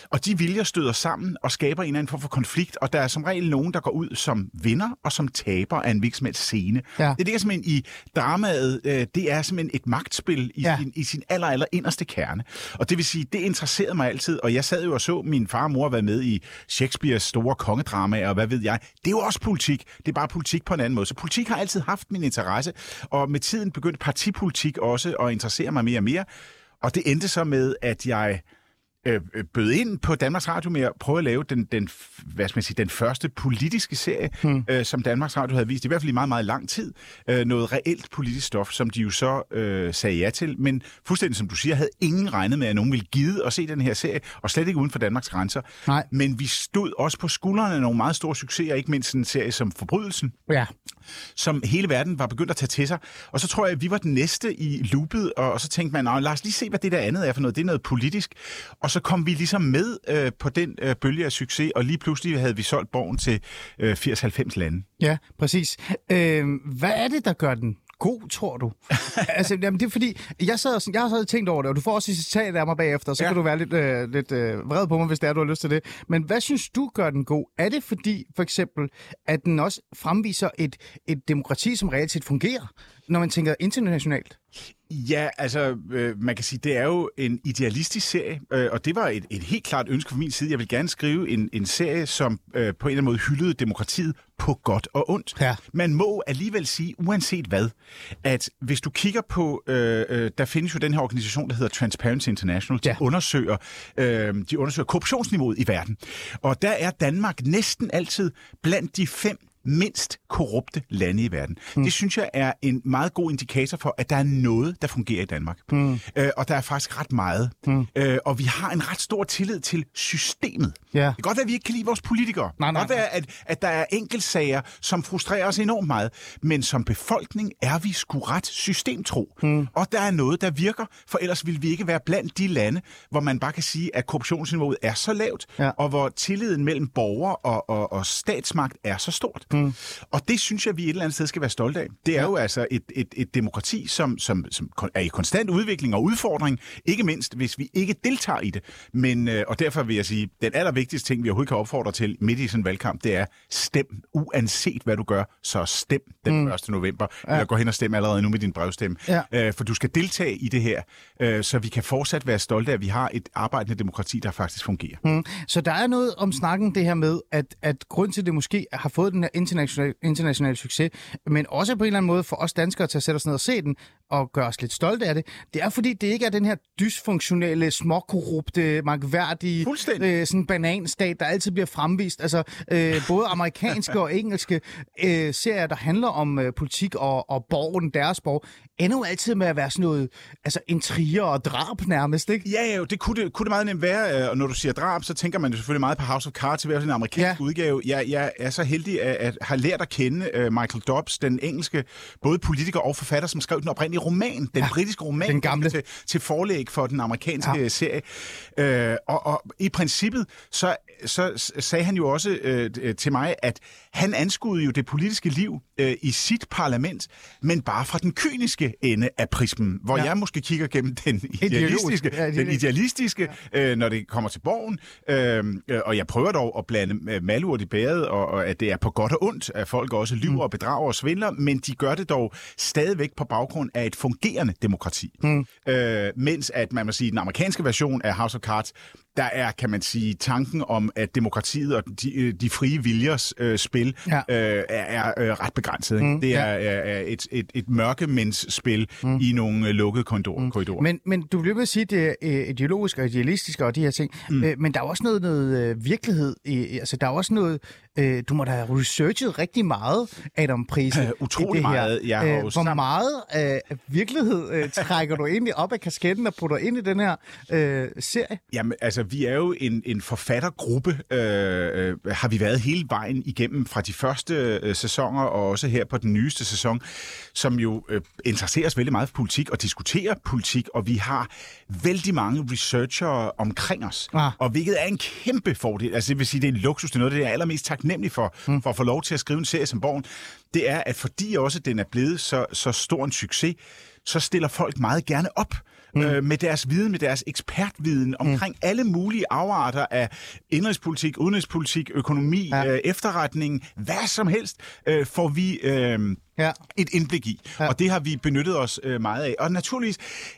og de viljer støder sammen og skaber en eller anden form for konflikt, og der er som regel nogen, der går ud som vinder og som taber af en virksomheds scene. Ja. Det er det, simpelthen i dramaet, øh, det er simpelthen et magtspil i, ja. sin, i sin aller, aller inderste kerne. Og det vil sige, det interesserede mig altid, og jeg sad jo og så min far og mor være med i Shakespeares store kongedramaer, og hvad ved jeg. Det er jo også politik. Det er bare politik på en anden måde. Så politik har altid haft min interesse, og med tiden begyndte partipolitik også at interessere mig mere og mere. Og det endte så med, at jeg øh, øh, bød ind på Danmarks Radio med at prøve at lave den, den, hvad skal man sige, den første politiske serie, hmm. øh, som Danmarks Radio havde vist, i hvert fald i meget, meget lang tid. Øh, noget reelt politisk stof, som de jo så øh, sagde ja til, men fuldstændig som du siger, havde ingen regnet med, at nogen ville give at se den her serie, og slet ikke uden for Danmarks grænser. Nej. Men vi stod også på skuldrene af nogle meget store succeser, ikke mindst en serie som Forbrydelsen, ja som hele verden var begyndt at tage til sig. Og så tror jeg, at vi var den næste i loopet, og, og så tænkte man, lad os lige se, hvad det der andet er for noget. Det er noget politisk. Og så kom vi ligesom med øh, på den øh, bølge af succes, og lige pludselig havde vi solgt borgen til øh, 80-90 lande. Ja, præcis. Øh, hvad er det, der gør den god, tror du? [laughs] altså, jamen, det er fordi, jeg, sad, jeg har så tænkt over det, og du får også et citat af mig bagefter, så ja. kan du være lidt, øh, lidt øh, vred på mig, hvis det er, du har lyst til det. Men hvad synes du gør den god? Er det fordi, for eksempel, at den også fremviser et, et demokrati, som reelt set fungerer, når man tænker internationalt? Ja, altså, øh, man kan sige, det er jo en idealistisk serie, øh, og det var et, et helt klart ønske fra min side. Jeg vil gerne skrive en, en serie, som øh, på en eller anden måde hyldede demokratiet på godt og ondt. Ja. Man må alligevel sige, uanset hvad, at hvis du kigger på, øh, øh, der findes jo den her organisation, der hedder Transparency International, de, ja. undersøger, øh, de undersøger korruptionsniveauet i verden. Og der er Danmark næsten altid blandt de fem mindst korrupte lande i verden. Mm. Det synes jeg er en meget god indikator for, at der er noget, der fungerer i Danmark. Mm. Øh, og der er faktisk ret meget. Mm. Øh, og vi har en ret stor tillid til systemet. Yeah. Det kan godt være, at vi ikke kan lide vores politikere. Nej, nej, det kan godt være, at, at der er enkeltsager, som frustrerer os enormt meget. Men som befolkning er vi sgu ret systemtro. Mm. Og der er noget, der virker, for ellers vil vi ikke være blandt de lande, hvor man bare kan sige, at korruptionsniveauet er så lavt, ja. og hvor tilliden mellem borger og, og, og statsmagt er så stort. Mm. Og det synes jeg, vi et eller andet sted skal være stolte af. Det er ja. jo altså et, et, et demokrati, som, som, som er i konstant udvikling og udfordring, ikke mindst hvis vi ikke deltager i det. Men, øh, og derfor vil jeg sige, den allervigtigste ting, vi overhovedet kan opfordre til midt i sådan en valgkamp, det er stem, uanset hvad du gør, så stem den mm. 1. november. Ja. Eller gå hen og stem allerede nu med din brevstemme. Ja. Øh, for du skal deltage i det her, øh, så vi kan fortsat være stolte af, at vi har et arbejdende demokrati, der faktisk fungerer. Mm. Så der er noget om snakken det her med, at, at grund til, at det måske har fået den her international, international succes, men også på en eller anden måde for os danskere til at sætte os ned og se den, og gøre os lidt stolte af det, det er fordi, det ikke er den her dysfunktionelle, småkorrupte, magværdige øh, sådan bananstat, der altid bliver fremvist. Altså, øh, både amerikanske og engelske øh, serier, der handler om øh, politik og, og borgen, deres borg, ender jo altid med at være sådan noget, altså intriger og drab nærmest, ikke? Ja, ja, det kunne det, kunne det meget nemt være, øh, og når du siger drab, så tænker man jo selvfølgelig meget på House of Cards, i hvert fald en amerikansk ja. udgave. Jeg, jeg er så heldig at, at have lært at kende uh, Michael Dobbs, den engelske, både politiker og forfatter, som skrev den oprindelige roman, den ja, britiske roman, den gamle. Til, til forlæg for den amerikanske ja. serie. Uh, og, og i princippet, så, så sagde han jo også uh, til mig, at han anskuede jo det politiske liv uh, i sit parlament, men bare fra den kyniske ende af prismen, hvor ja. jeg måske kigger gennem den [laughs] idealistiske, ja, den idealistiske ja. øh, når det kommer til borgen. Øh, og jeg prøver dog at blande malurt i bæret, og, og at det er på godt og ondt, at folk også lyver mm. og bedrager og svindler, men de gør det dog stadigvæk på baggrund af et fungerende demokrati. Mm. Øh, mens at man må sige, den amerikanske version af House of Cards der er, kan man sige, tanken om, at demokratiet og de, øh, de frie viljers øh, spil Ja. øh, er, er øh, ret begrænset. Ikke? Mm, det er, ja. er, er et, et, et mørkemændsspil mm. i nogle øh, lukkede korridorer. Mm. korridorer. Men, men du bliver ved at sige, at det er øh, ideologisk og idealistisk og de her ting. Mm. Øh, men der er også noget, noget øh, virkelighed. I, altså, der er også noget... Øh, du må da have researchet rigtig meget, Adam Prise. Øh, utrolig det her. meget. Jeg har øh, hvor meget øh, virkelighed øh, trækker du egentlig op af kasketten og putter ind i den her øh, serie? Jamen, altså, vi er jo en, en forfattergruppe, øh, øh, har vi været hele vejen igennem fra de første øh, sæsoner, og også her på den nyeste sæson, som jo øh, interesserer os vældig meget for politik og diskuterer politik, og vi har vældig mange researchere omkring os, Ah. og hvilket er en kæmpe fordel. Altså, det vil sige, det er en luksus, det er noget, det er jeg allermest taknemmelig for, mm. for at få lov til at skrive en serie som Borgen. Det er, at fordi også den er blevet så, så stor en succes, så stiller folk meget gerne op mm. øh, med deres viden, med deres ekspertviden omkring mm. alle mulige afarter af indrigspolitik, udenrigspolitik, økonomi, Ja. ja. øh, efterretning, hvad som helst, øh, får vi... Øh, Ja. et indblik i. Ja. Og det har vi benyttet os øh, meget af. Og naturligvis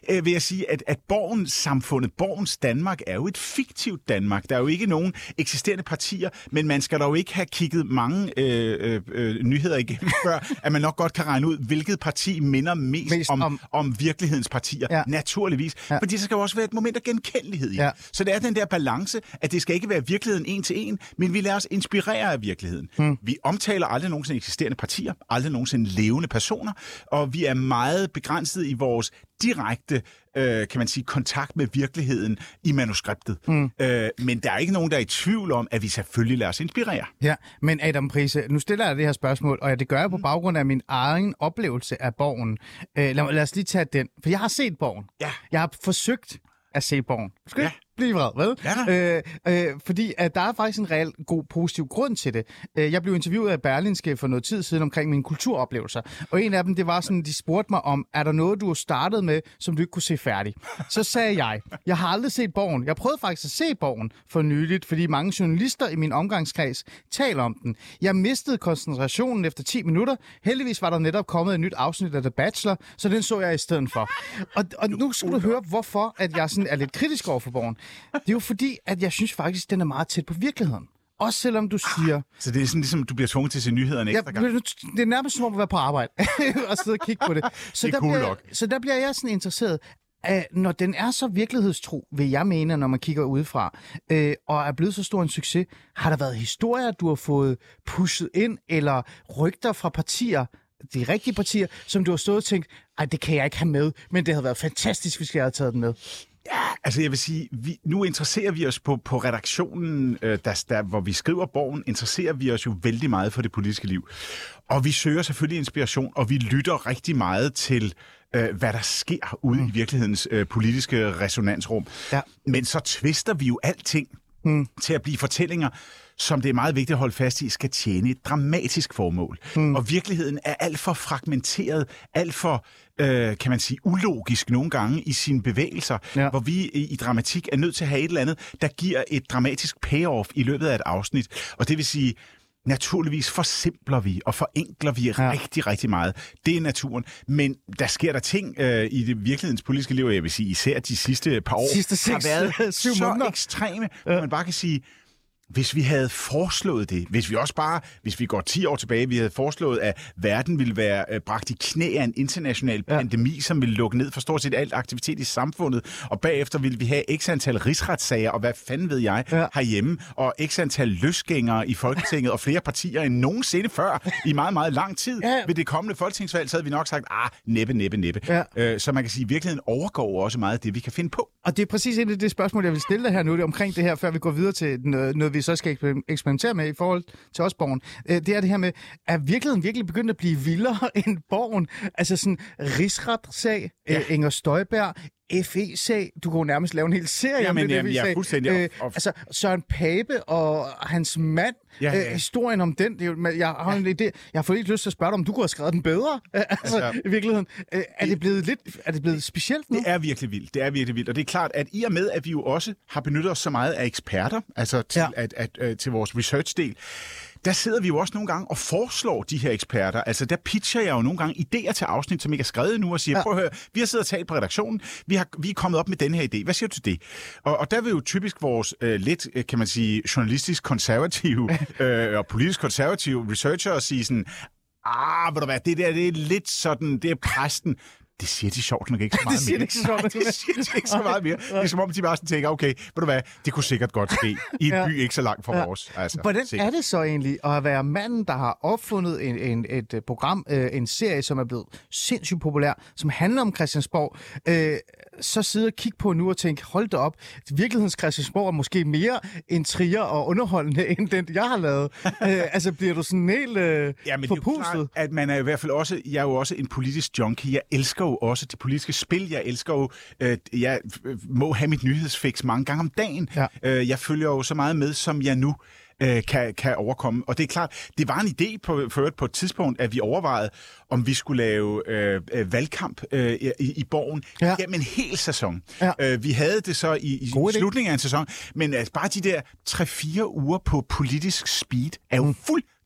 øh, vil jeg sige, at, at Borgens samfundet, Borgens Danmark, er jo et fiktivt Danmark. Der er jo ikke nogen eksisterende partier, men man skal dog ikke have kigget mange øh, øh, øh, nyheder igennem, [laughs] før at man nok godt kan regne ud, hvilket parti minder mest, Mest om, om- om... virkelighedens partier. Ja. Naturligvis. Ja. Fordi der skal jo også være et moment af genkendelighed i. Ja. Så det er den der balance, at det skal ikke være virkeligheden en til en, men vi lader os inspirere af virkeligheden. Hmm. Vi omtaler aldrig nogensinde eksisterende partier, aldrig nogensinde levende personer, og vi er meget begrænset i vores direkte øh, kan man sige, kontakt med virkeligheden i manuskriptet. Hmm. Øh, men der er ikke nogen, der er i tvivl om, at vi selvfølgelig lader os inspirere. Ja, men Adam Prise, nu stiller jeg det her spørgsmål, og det gør jeg på baggrund af min egen oplevelse af Borgen. Øh, lad, lad os lige tage den, for jeg har set Borgen. Ja. Jeg har forsøgt at se Borgen. Skal Ja. Blive vred, vel? Ja øh, øh, fordi at der er faktisk en reel god, positiv grund til det. Øh, jeg blev interviewet af Berlinske for noget tid siden omkring mine kulturoplevelser, og en af dem, det var sådan, de spurgte mig om, er der noget, du har startet med, som du ikke kunne se færdig? Så sagde jeg, jeg har aldrig set Borgen. Jeg prøvede faktisk at se Borgen for nyligt, fordi mange journalister i min omgangskreds taler om den. Jeg mistede koncentrationen efter 10 minutter. Heldigvis var der netop kommet et nyt afsnit af The Bachelor, så den så jeg i stedet for. Og, og nu skal du høre, hvorfor at jeg sådan er lidt kritisk over for Borgen. Det er jo fordi, at jeg synes faktisk, den er meget tæt på virkeligheden. Også selvom du siger, Så det er sådan ligesom, du bliver tvunget til at se nyhederne Ja, ekstra gang. det er nærmest som om at være på arbejde [laughs] og sidde og kigge på det. Så Det er der cool bliver, nok. Så der bliver jeg sådan interesseret. At når den er så virkelighedstro, vil jeg mene, når man kigger udefra, øh, og er blevet så stor en succes, har der været historier, du har fået pushet ind, eller rygter fra partier, de rigtige partier, som du har stået og tænkt, ej, det kan jeg ikke have med, men det havde været fantastisk, hvis jeg havde taget den med. Altså jeg vil sige, vi, nu interesserer vi os på, på redaktionen, øh, der, der, hvor vi skriver Borgen, interesserer vi os jo vældig meget for det politiske liv. Og vi søger selvfølgelig inspiration, og vi lytter rigtig meget til, øh, hvad der sker ude mm. i virkelighedens øh, politiske resonansrum. Ja. Men så tvister vi jo alting mm. til at blive fortællinger, som det er meget vigtigt at holde fast i, skal tjene et dramatisk formål. Mm. Og virkeligheden er alt for fragmenteret, alt for, øh, kan man sige, ulogisk nogle gange i sine bevægelser, Ja. hvor vi i, dramatik er nødt til at have et eller andet, der giver et dramatisk payoff i løbet af et afsnit. Og det vil sige, Naturligvis forsimpler vi og forenkler vi ja. rigtig, rigtig meget. Det er naturen. Men der sker der ting øh, i det virkelighedens politiske liv, jeg vil sige, især de sidste par år, Sidste seks- har været [laughs] syv så måneder. ekstreme, ja. man bare kan sige, hvis vi havde foreslået det, hvis vi også bare, hvis vi går 10 år tilbage, vi havde foreslået, at verden ville være øh, bragt i knæ af en international Ja. pandemi, som ville lukke ned for stort set alt aktivitet i samfundet, og bagefter ville vi have x antal rigsretssager, og hvad fanden ved jeg, Ja. ja. herhjemme, og x antal løsgængere i Folketinget, og flere partier end nogensinde før, i meget, meget lang tid. Ja. Ved det kommende folketingsvalg, så havde vi nok sagt, ah, næppe, næppe, næppe. Ja. Øh, så man kan sige, at virkeligheden overgår også meget af det, vi kan finde på. Og det er præcis et af det spørgsmål, jeg vil stille dig her nu, det omkring det her, før vi går videre til noget vi så skal eksper- eksperimentere med i forhold til os borgen. Øh, Det er det her med, er virkeligheden virkelig begyndt at blive vildere [laughs] end borgen? Altså sådan rigsretssag, ja. Ja. Inger Støjberg, FE-sag, du kunne nærmest lave en hel serie om Jamen, den jamen, jeg er FE-sag. fuldstændig op- Øh, op- altså Søren Pape og hans mand, Ja, ja, ja. ja. Øh, historien om den, det er, jo- jeg har en idé, jeg har fået ikke lyst til at spørge dig, om du kunne have skrevet den bedre, [laughs] altså, Altså, i virkeligheden. Øh, Er det blevet lidt, er det blevet specielt nu? Det er virkelig vildt. Det er virkelig vildt. Og det er klart, at i og med, at vi jo også har benyttet os så meget af eksperter, altså til, Ja. ja. at, at, at, til vores research-del, der sidder vi jo også nogle gange og foreslår de her eksperter. Altså, der pitcher jeg jo nogle gange idéer til afsnit, som ikke er skrevet nu, og siger, ja. prøv at høre, vi har siddet og talt på redaktionen, vi, har, vi er kommet op med den her idé. Hvad siger du til det? Og, og der vil jo typisk vores øh, lidt, øh, kan man sige, journalistisk konservative [laughs] øh, og politisk konservative researcher sige sådan, ah, ved du hvad, det der, det er lidt sådan, det er præsten. Det siger de sjovt nok ikke så [laughs] meget [laughs] det siger mere. de sjovt nok. det siger de ikke så meget mere. Det er som om, de bare sådan tænker, okay, ved du hvad, det kunne sikkert godt ske i en Ja. by ikke så langt fra Ja. vores. Altså, Hvordan sikkert. er det så egentlig at være manden, der har opfundet en, en, et øh, program, øh, en serie, som er blevet sindssygt populær, som handler om Christiansborg, øh, så sidde og kigge på nu og tænke, hold da op, virkelighedens Christiansborg er måske mere intriger og underholdende, end den, jeg har lavet. [laughs] øh, altså, bliver du sådan helt øh, Ja, men det er forpustet? klart, at man er i hvert fald også, jeg er jo også en politisk junkie. Jeg elsker jo også det politiske spil. Jeg elsker jo, øh, jeg øh, må have mit nyhedsfix mange gange om dagen. Ja. Øh, jeg følger jo så meget med, som jeg nu øh, kan, kan overkomme. Og det er klart, det var en idé på, for på et tidspunkt, at vi overvejede, om vi skulle lave øh, øh, valgkamp øh, i, i borgen Ja. gennem en hel sæson. Ja. Øh, vi havde det så i, i God idé. slutningen af en sæson, men altså, bare de der 3-4 uger på politisk speed er jo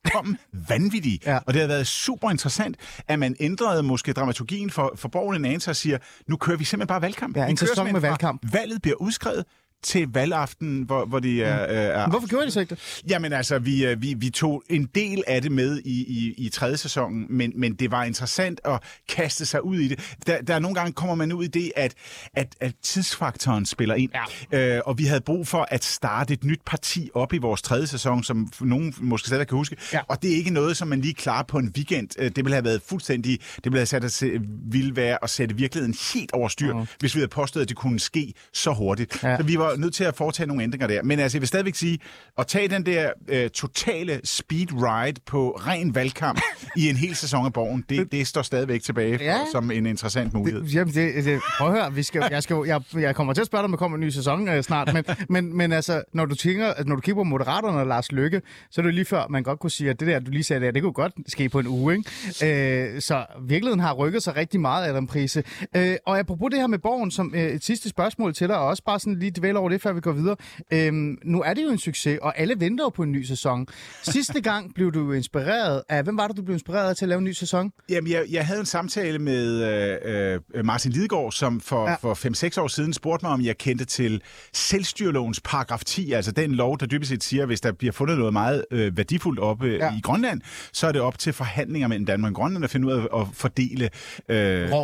fuldkommen vanvittige. Ja. Og det har været super interessant, at man ændrede måske dramaturgien for, for borgen en anelse og siger, nu kører vi simpelthen bare valgkamp. Ja, en sæson med valgkamp. Valget bliver udskrevet til valgaften, hvor, hvor de er... Øh, er Hvorfor gjorde I det så ikke det? Jamen altså, vi, øh, vi, vi tog en del af det med i, i, i tredje sæson, men, men det var interessant at kaste sig ud i det. Der, der nogle gange kommer man ud i det, at, at, at tidsfaktoren spiller ind. Ja. Øh, og vi havde brug for at starte et nyt parti op i vores tredje sæson, som nogen måske stadig kan huske. Ja. Og det er ikke noget, som man lige klarer på en weekend. Øh, Det ville have været fuldstændig... Det ville have sat at se, ville være at sætte virkeligheden helt over styr, uh-huh. hvis vi havde påstået, at det kunne ske så hurtigt. Ja. Så vi var nødt til at foretage nogle ændringer der. Men altså, jeg vil stadigvæk sige, at tage den der øh, totale speed ride på ren valgkamp i en hel sæson af Borgen, det, det står stadigvæk tilbage for, Ja. som en interessant mulighed. Det, jamen, det, det, prøv at høre, vi skal, jeg, skal, jeg, jeg kommer til at spørge dig, om der kommer en ny sæson øh, snart, men, men, men altså, når du, tænker, når du kigger på Moderaterne og Lars Lykke, så er det lige før, man godt kunne sige, at det der, du lige sagde der, det kunne godt ske på en uge, ikke? Øh, så virkeligheden har rykket sig rigtig meget, Adam Prise. Øh, og apropos det her med Borgen, som øh, et sidste spørgsmål til dig, og også bare sådan lige dvæle over det, før vi går videre. Øh, nu er det jo en succes, og alle venter jo på en ny sæson. Sidste gang [laughs] blev du inspireret af, hvem var det, du blev inspireret af til at lave en ny sæson? Jamen, jeg, jeg havde en samtale med øh, øh, Martin Lidegaard, som for, Ja. for 5-6 år siden spurgte mig, om jeg kendte til selvstyrelovens paragraf 10, altså den lov, der dybest set siger, at hvis der bliver fundet noget meget øh, værdifuldt oppe Ja. ja. i Grønland, så er det op til forhandlinger mellem Danmark og Grønland at finde ud af at fordele øh, sige.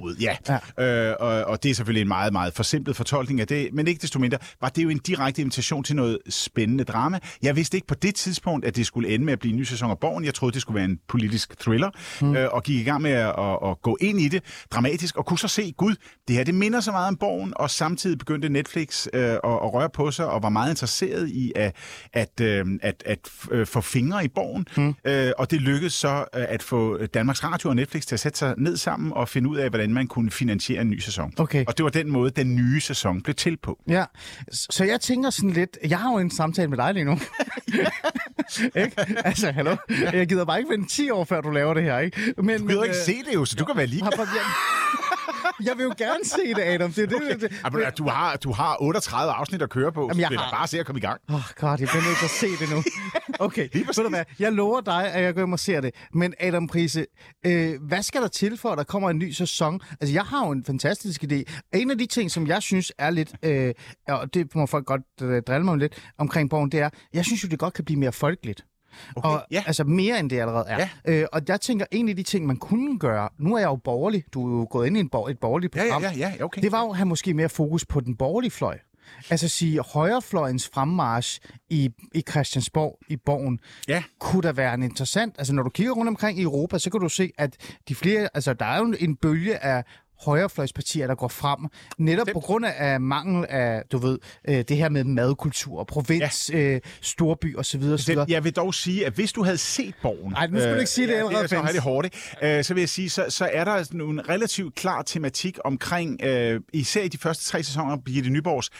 rovet. Ja. ja. Øh, og, og det er selvfølgelig en meget, meget forsimplet fortolkning af det, men ikke desto mindre var det jo en direkte invitation til noget spændende drama. Jeg vidste ikke på det tidspunkt, at det skulle ende med at blive en ny sæson af Borgen. Jeg troede, det skulle være en politisk thriller, mm. øh, og gik i gang med at, at, at gå ind i det dramatisk, og kunne så se, gud, det her det minder så meget om Borgen, og samtidig begyndte Netflix øh, at, at røre på sig, og var meget interesseret i at, at, øh, at, at øh, få fingre i Borgen, mm. øh, og det lykkedes så øh, at få Danmarks Radio og Netflix til at sætte sig ned sammen og finde ud af, hvordan man kunne finansiere en ny sæson. Okay. Og det var den måde, den nye sæson blev til på. Ja, så jeg tænker sådan lidt, jeg har jo en samtale med dig lige nu. [laughs] ikke? Altså, hallo? Jeg gider bare ikke vente 10 år, før du laver det her, ikke? Men, Du gider ikke se det jo, så du kan være lige. Jeg vil jo gerne se det, Adam. Det det, Okay. det, det. Jamen, du, har, du har 38 afsnit at køre på, Jamen, jeg så det er har- bare se at komme i gang. Åh, oh god, jeg bliver nødt til at se det nu. [laughs] Okay, ved du hvad? Jeg lover dig, at jeg går hjem og ser det. Men Adam Prise, øh, hvad skal der til for, at der kommer en ny sæson? Altså, jeg har jo en fantastisk idé. En af de ting, som jeg synes er lidt, øh, og det må folk godt øh, drille mig lidt omkring borgen, det er, jeg synes jo, det godt kan blive mere folkeligt. Okay, og, ja. Altså mere end det allerede er. Ja. Øh, og jeg tænker, en af de ting, man kunne gøre, nu er jeg jo borgerlig, du er jo gået ind i en bor- et borgerligt Ja, ja, program, ja, ja, okay. det var jo at have måske mere fokus på den borgerlige fløj. Altså sige, højrefløjens fremmarsch i, i Christiansborg, i borgen, Ja. kunne da være en interessant... Altså, når du kigger rundt omkring i Europa, så kan du se, at de flere... Altså, der er jo en bølge af højrefløjspartier, der går frem, netop Bestemt. på grund af mangel af, du ved, øh, det her med madkultur, provins, ja. øh, storby osv. osv. Det, jeg vil dog sige, at hvis du havde set Borgen... Ej, nu skulle du ikke sige det, allerede det er så rigtig hårdt? Øh, så vil jeg sige, så, så er der en relativt klar tematik omkring, øh, især i de første tre sæsoner, Birgitte Nyborgs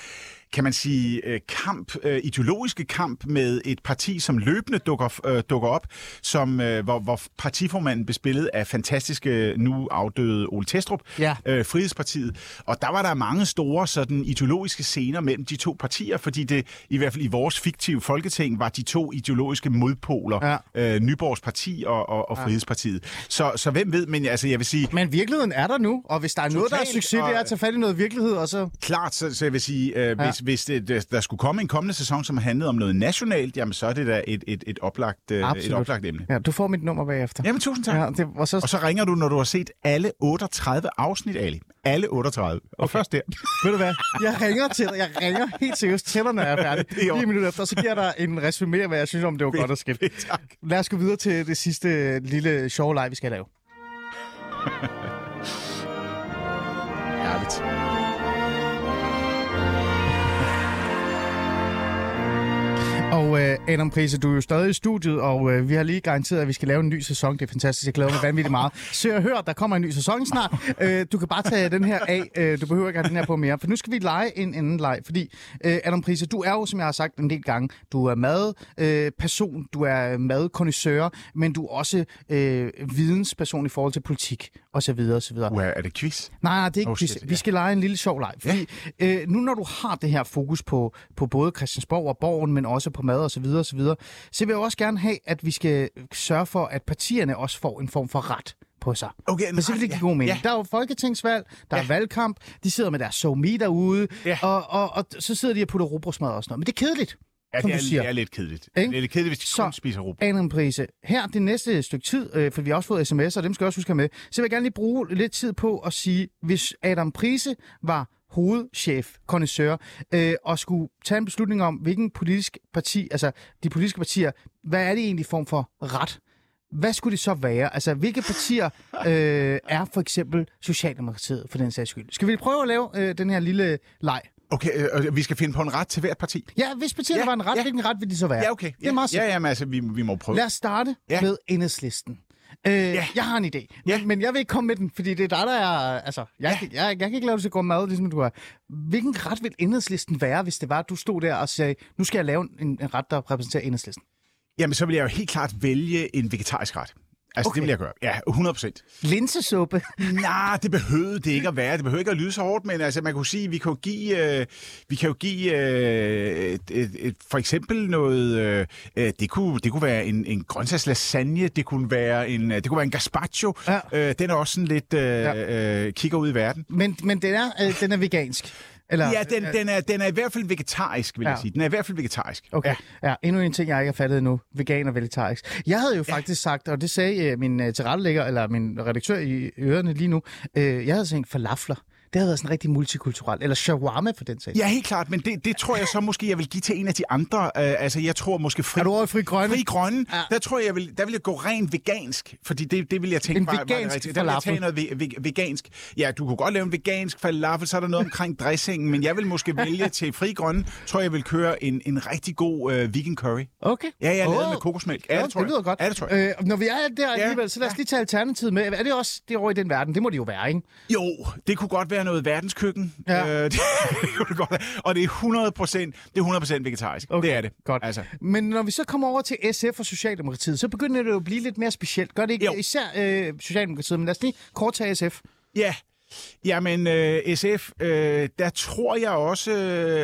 kan man sige, øh, kamp, øh, ideologiske kamp med et parti, som løbende dukker, øh, dukker op, som, øh, hvor, hvor partiformanden blev spillet af fantastiske, nu afdøde Ole Testrup, Ja. øh, Frihedspartiet. Og der var der mange store sådan, ideologiske scener mellem de to partier, fordi det i hvert fald i vores fiktive folketing var de to ideologiske modpoler, ja. øh, Nyborgs parti og, og, og Frihedspartiet. Så, så hvem ved, men altså, jeg vil sige, Men virkeligheden er der nu, og hvis der er noget, der er succes, det er at tage fat i noget virkelighed, og så... Klart, så, så jeg vil sige, øh, Ja. hvis, hvis det, der, der skulle komme en kommende sæson, som handlede om noget nationalt, jamen så er det da et, et, et, oplagt, øh, et oplagt emne. Ja, du får mit nummer bagefter. Jamen tusind tak. Ja, det, og så, Og så ringer du, når du har set alle 38 afsnit, Ali. Alle 38. Og okay. først der. ved du hvad, jeg ringer til dig. Jeg ringer helt seriøst til dig, når jeg er færdig. Det er i orden. Lige minutter efter, så giver dig en resumé af, hvad jeg synes om, det var godt og skidt. Lad os gå videre til det sidste lille sjove leg, vi skal lave. [laughs] Herligt. Og øh, Adam Prise, du er jo stadig i studiet, og øh, vi har lige garanteret, at vi skal lave en ny sæson. Det er fantastisk. Jeg glæder mig vanvittigt meget. Så jeg hører, der kommer en ny sæson snart. [laughs] Øh, du kan bare tage den her af. Øh, du behøver ikke have den her på mere. For nu skal vi lege en anden leg. Fordi øh, Adam Prise, du er jo, som jeg har sagt en del gange, du er madperson, øh, person, du er madkondisseur, men du er også øh, vidensperson i forhold til politik osv. osv. Uha, er det quiz? Nej, nej, det er ikke Oh, shit, ja. Vi skal lege en lille sjov leg. Fordi øh, nu når du har det her fokus på, på både Christiansborg og Borgen, men også på mad og så videre, og så videre, så vil jeg også gerne have, at vi skal sørge for, at partierne også får en form for ret på sig. Okay, Men så vil det give god mening. Ja. Der er jo folketingsvalg, der ja. er valgkamp, de sidder med deres somi derude, Ja. og, og, og så sidder de og putter robrødsmad og sådan noget. Men det er kedeligt, Ja, som det er, du siger. det er lidt kedeligt. Ikke? Det er lidt kedeligt, hvis de Så- kun spiser råb. Adam Prise, her det næste stykke tid, øh, for vi har også fået sms'er, og dem skal jeg også huske med, så vil jeg gerne lige bruge lidt tid på at sige, hvis Adam Prise var hovedchef, kondensør, øh, og skulle tage en beslutning om, hvilken politisk parti, altså de politiske partier, hvad er det egentlig form for ret? Hvad skulle det så være? Altså, hvilke partier [laughs] øh, er for eksempel Socialdemokratiet, for den sags skyld? Skal vi prøve at lave øh, den her lille leg? Okay, øh, og vi skal finde på en ret til hvert parti. Ja, hvis partierne Ja, var en ret, ja. hvilken ret vil de så være? Ja, okay. Det er meget ja, ja, men altså, vi, vi må prøve. Lad os starte ja. Ja. med enhedslisten. Øh, ja. Jeg har en idé, Ja. men, men jeg vil ikke komme med den, fordi det er dig, der er... Altså, jeg, ja. jeg, jeg, jeg kan ikke lave det til gå mad, ligesom du er. Hvilken ret vil enhedslisten være, hvis det var, at du stod der og sagde, nu skal jeg lave en, en ret, der repræsenterer enhedslisten? Jamen, så vil jeg jo helt klart vælge en vegetarisk ret. Altså, Okay. det vil jeg gøre. Ja, 100 procent. Linsesuppe. Nej, det behøvede det ikke at være. Det behøver ikke at lyde så hårdt, men altså, man kunne sige, vi kan jo give, øh, vi kan jo give øh, et, et, et, for eksempel noget, øh, øh, det, kunne, det kunne være en, en grøntsagslasagne, det kunne være en, øh, det kunne være en gazpacho. Ja. Øh, den er også sådan lidt, øh, ja. øh, kigger ud i verden. Men, men den, er, øh, den er vegansk. Eller, Ja, den, den, er, den er i hvert fald vegetarisk, vil Ja. jeg sige. Den er i hvert fald vegetarisk. Okay, ja. ja. Endnu en ting, jeg ikke har fattet endnu. Vegan og vegetarisk. Jeg havde jo faktisk sagt, og det sagde øh, min øh, tilrettelægger, eller min redaktør i ørerne lige nu, øh, jeg havde tænkt falafler. Det havde været sådan rigtig multikulturelt. Eller shawarma for den sags. Ja, helt klart, men det, det tror jeg så måske, jeg vil give til en af de andre. Øh, altså, jeg tror måske fri, Er du over Fri Grønne? Fri Grønne, Ja. der tror jeg, jeg vil, der vil jeg gå rent vegansk, fordi det, det vil jeg tænke En var- var det vegansk rigtige. Der vil jeg tage noget ve- ve- vegansk. Ja, du kunne godt lave en vegansk falafel, så er der noget omkring dressingen, men jeg vil måske vælge til Fri Grønne, tror jeg, jeg vil køre en, en rigtig god øh, vegan curry. Okay. Ja, jeg lavet Åh. med kokosmælk. Ja, det, tror det lyder jeg. godt. Ja, det tror jeg. Øh, når vi er der alligevel, så lad os lige tage alternativet med. Er det også det over i den verden? Det må det jo være, ikke? Jo, det kunne godt være noget verdenskøkken. Ja. Øh, [laughs] det, det godt. Og det er 100 procent, det er 100 vegetarisk. Okay, Det er det. Godt. Altså. Men når vi så kommer over til SF og Socialdemokratiet, så begynder det jo at blive lidt mere specielt. Gør det ikke? Jo. Især øh, Socialdemokratiet, men lad os lige kort tage SF. Ja, jamen øh, SF, øh, der tror jeg også,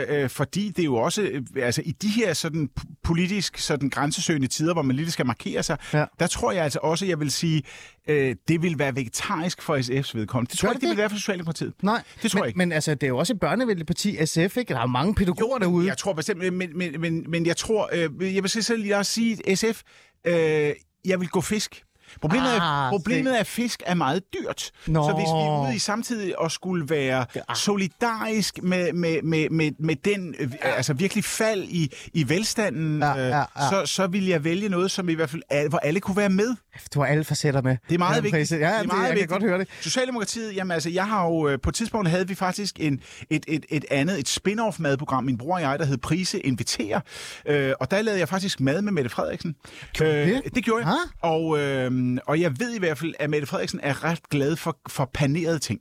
øh, fordi det er jo også, øh, altså i de her sådan politisk sådan grænsesøgende tider, hvor man lige skal markere sig, Ja. der tror jeg altså også, jeg vil sige, øh, det vil være vegetarisk for SF's vedkommende. Det tror Gør jeg ikke, det det vil være for Socialdemokratiet. Nej, Det tror men, jeg ikke. Men altså, det er jo også et børnevenligt parti, SF, ikke? Der er jo mange pædagoger derude. Jeg tror bestemt, men, men, men, men jeg tror, øh, jeg vil selv lige også sige, SF, øh, jeg vil gå fisk. Problemet, Ah, er, problemet er, at fisk er meget dyrt. Nå. Så hvis vi er ude i samtidig at skulle være solidarisk med, med, med, med, med den øh, altså virkelig fald i, i velstanden, Ja, ja, ja. Så, så vil jeg vælge noget, som i hvert fald hvor alle kunne være med. Du har alle facetter med. Det er meget vigtigt. Ja, det er det, meget jeg vigtigt. kan godt høre det. Socialdemokratiet, jamen altså, jeg har jo, øh, på et tidspunkt havde vi faktisk en, et, et, et andet, et spin-off madprogram, min bror og jeg, der hed Prise Inviterer. Øh, og der lavede jeg faktisk mad med Mette Frederiksen. Gjorde øh, det? det gjorde jeg. Ah. Og, øh, og jeg ved i hvert fald, at Mette Frederiksen er ret glad for, for panerede ting.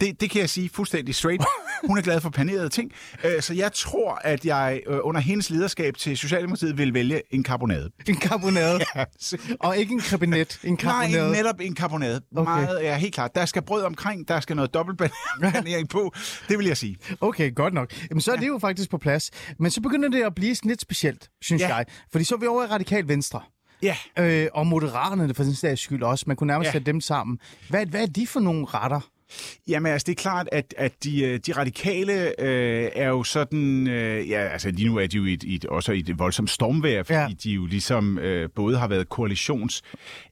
Det, det kan jeg sige fuldstændig straight. Hun er glad for panerede ting. Øh, så jeg tror, at jeg øh, under hendes lederskab til Socialdemokratiet vil vælge en karbonade. En karbonade. [laughs] Ja, Og ikke en kabinet, en Nej, karbonade. netop en karbonade. Okay. Meget, ja, helt klart. Der skal brød omkring, der skal noget dobbeltbanering på. Det vil jeg sige. Okay, godt nok. Jamen, så er det jo faktisk på plads. Men så begynder det at blive sådan lidt specielt, synes Ja. jeg. Fordi så er vi over i Radikal Venstre. Ja. Øh, og Moderaterne for den sags skyld også. Man kunne nærmest Ja. sætte dem sammen. Hvad, hvad er de for nogle retter? Jamen altså, det er klart, at, at de, øh, de radikale øh, er jo sådan... Øh, ja, altså lige nu er de jo i et, i et, også i et voldsomt stormvejr, fordi Ja. ja. de jo ligesom øh, både har været koalitions...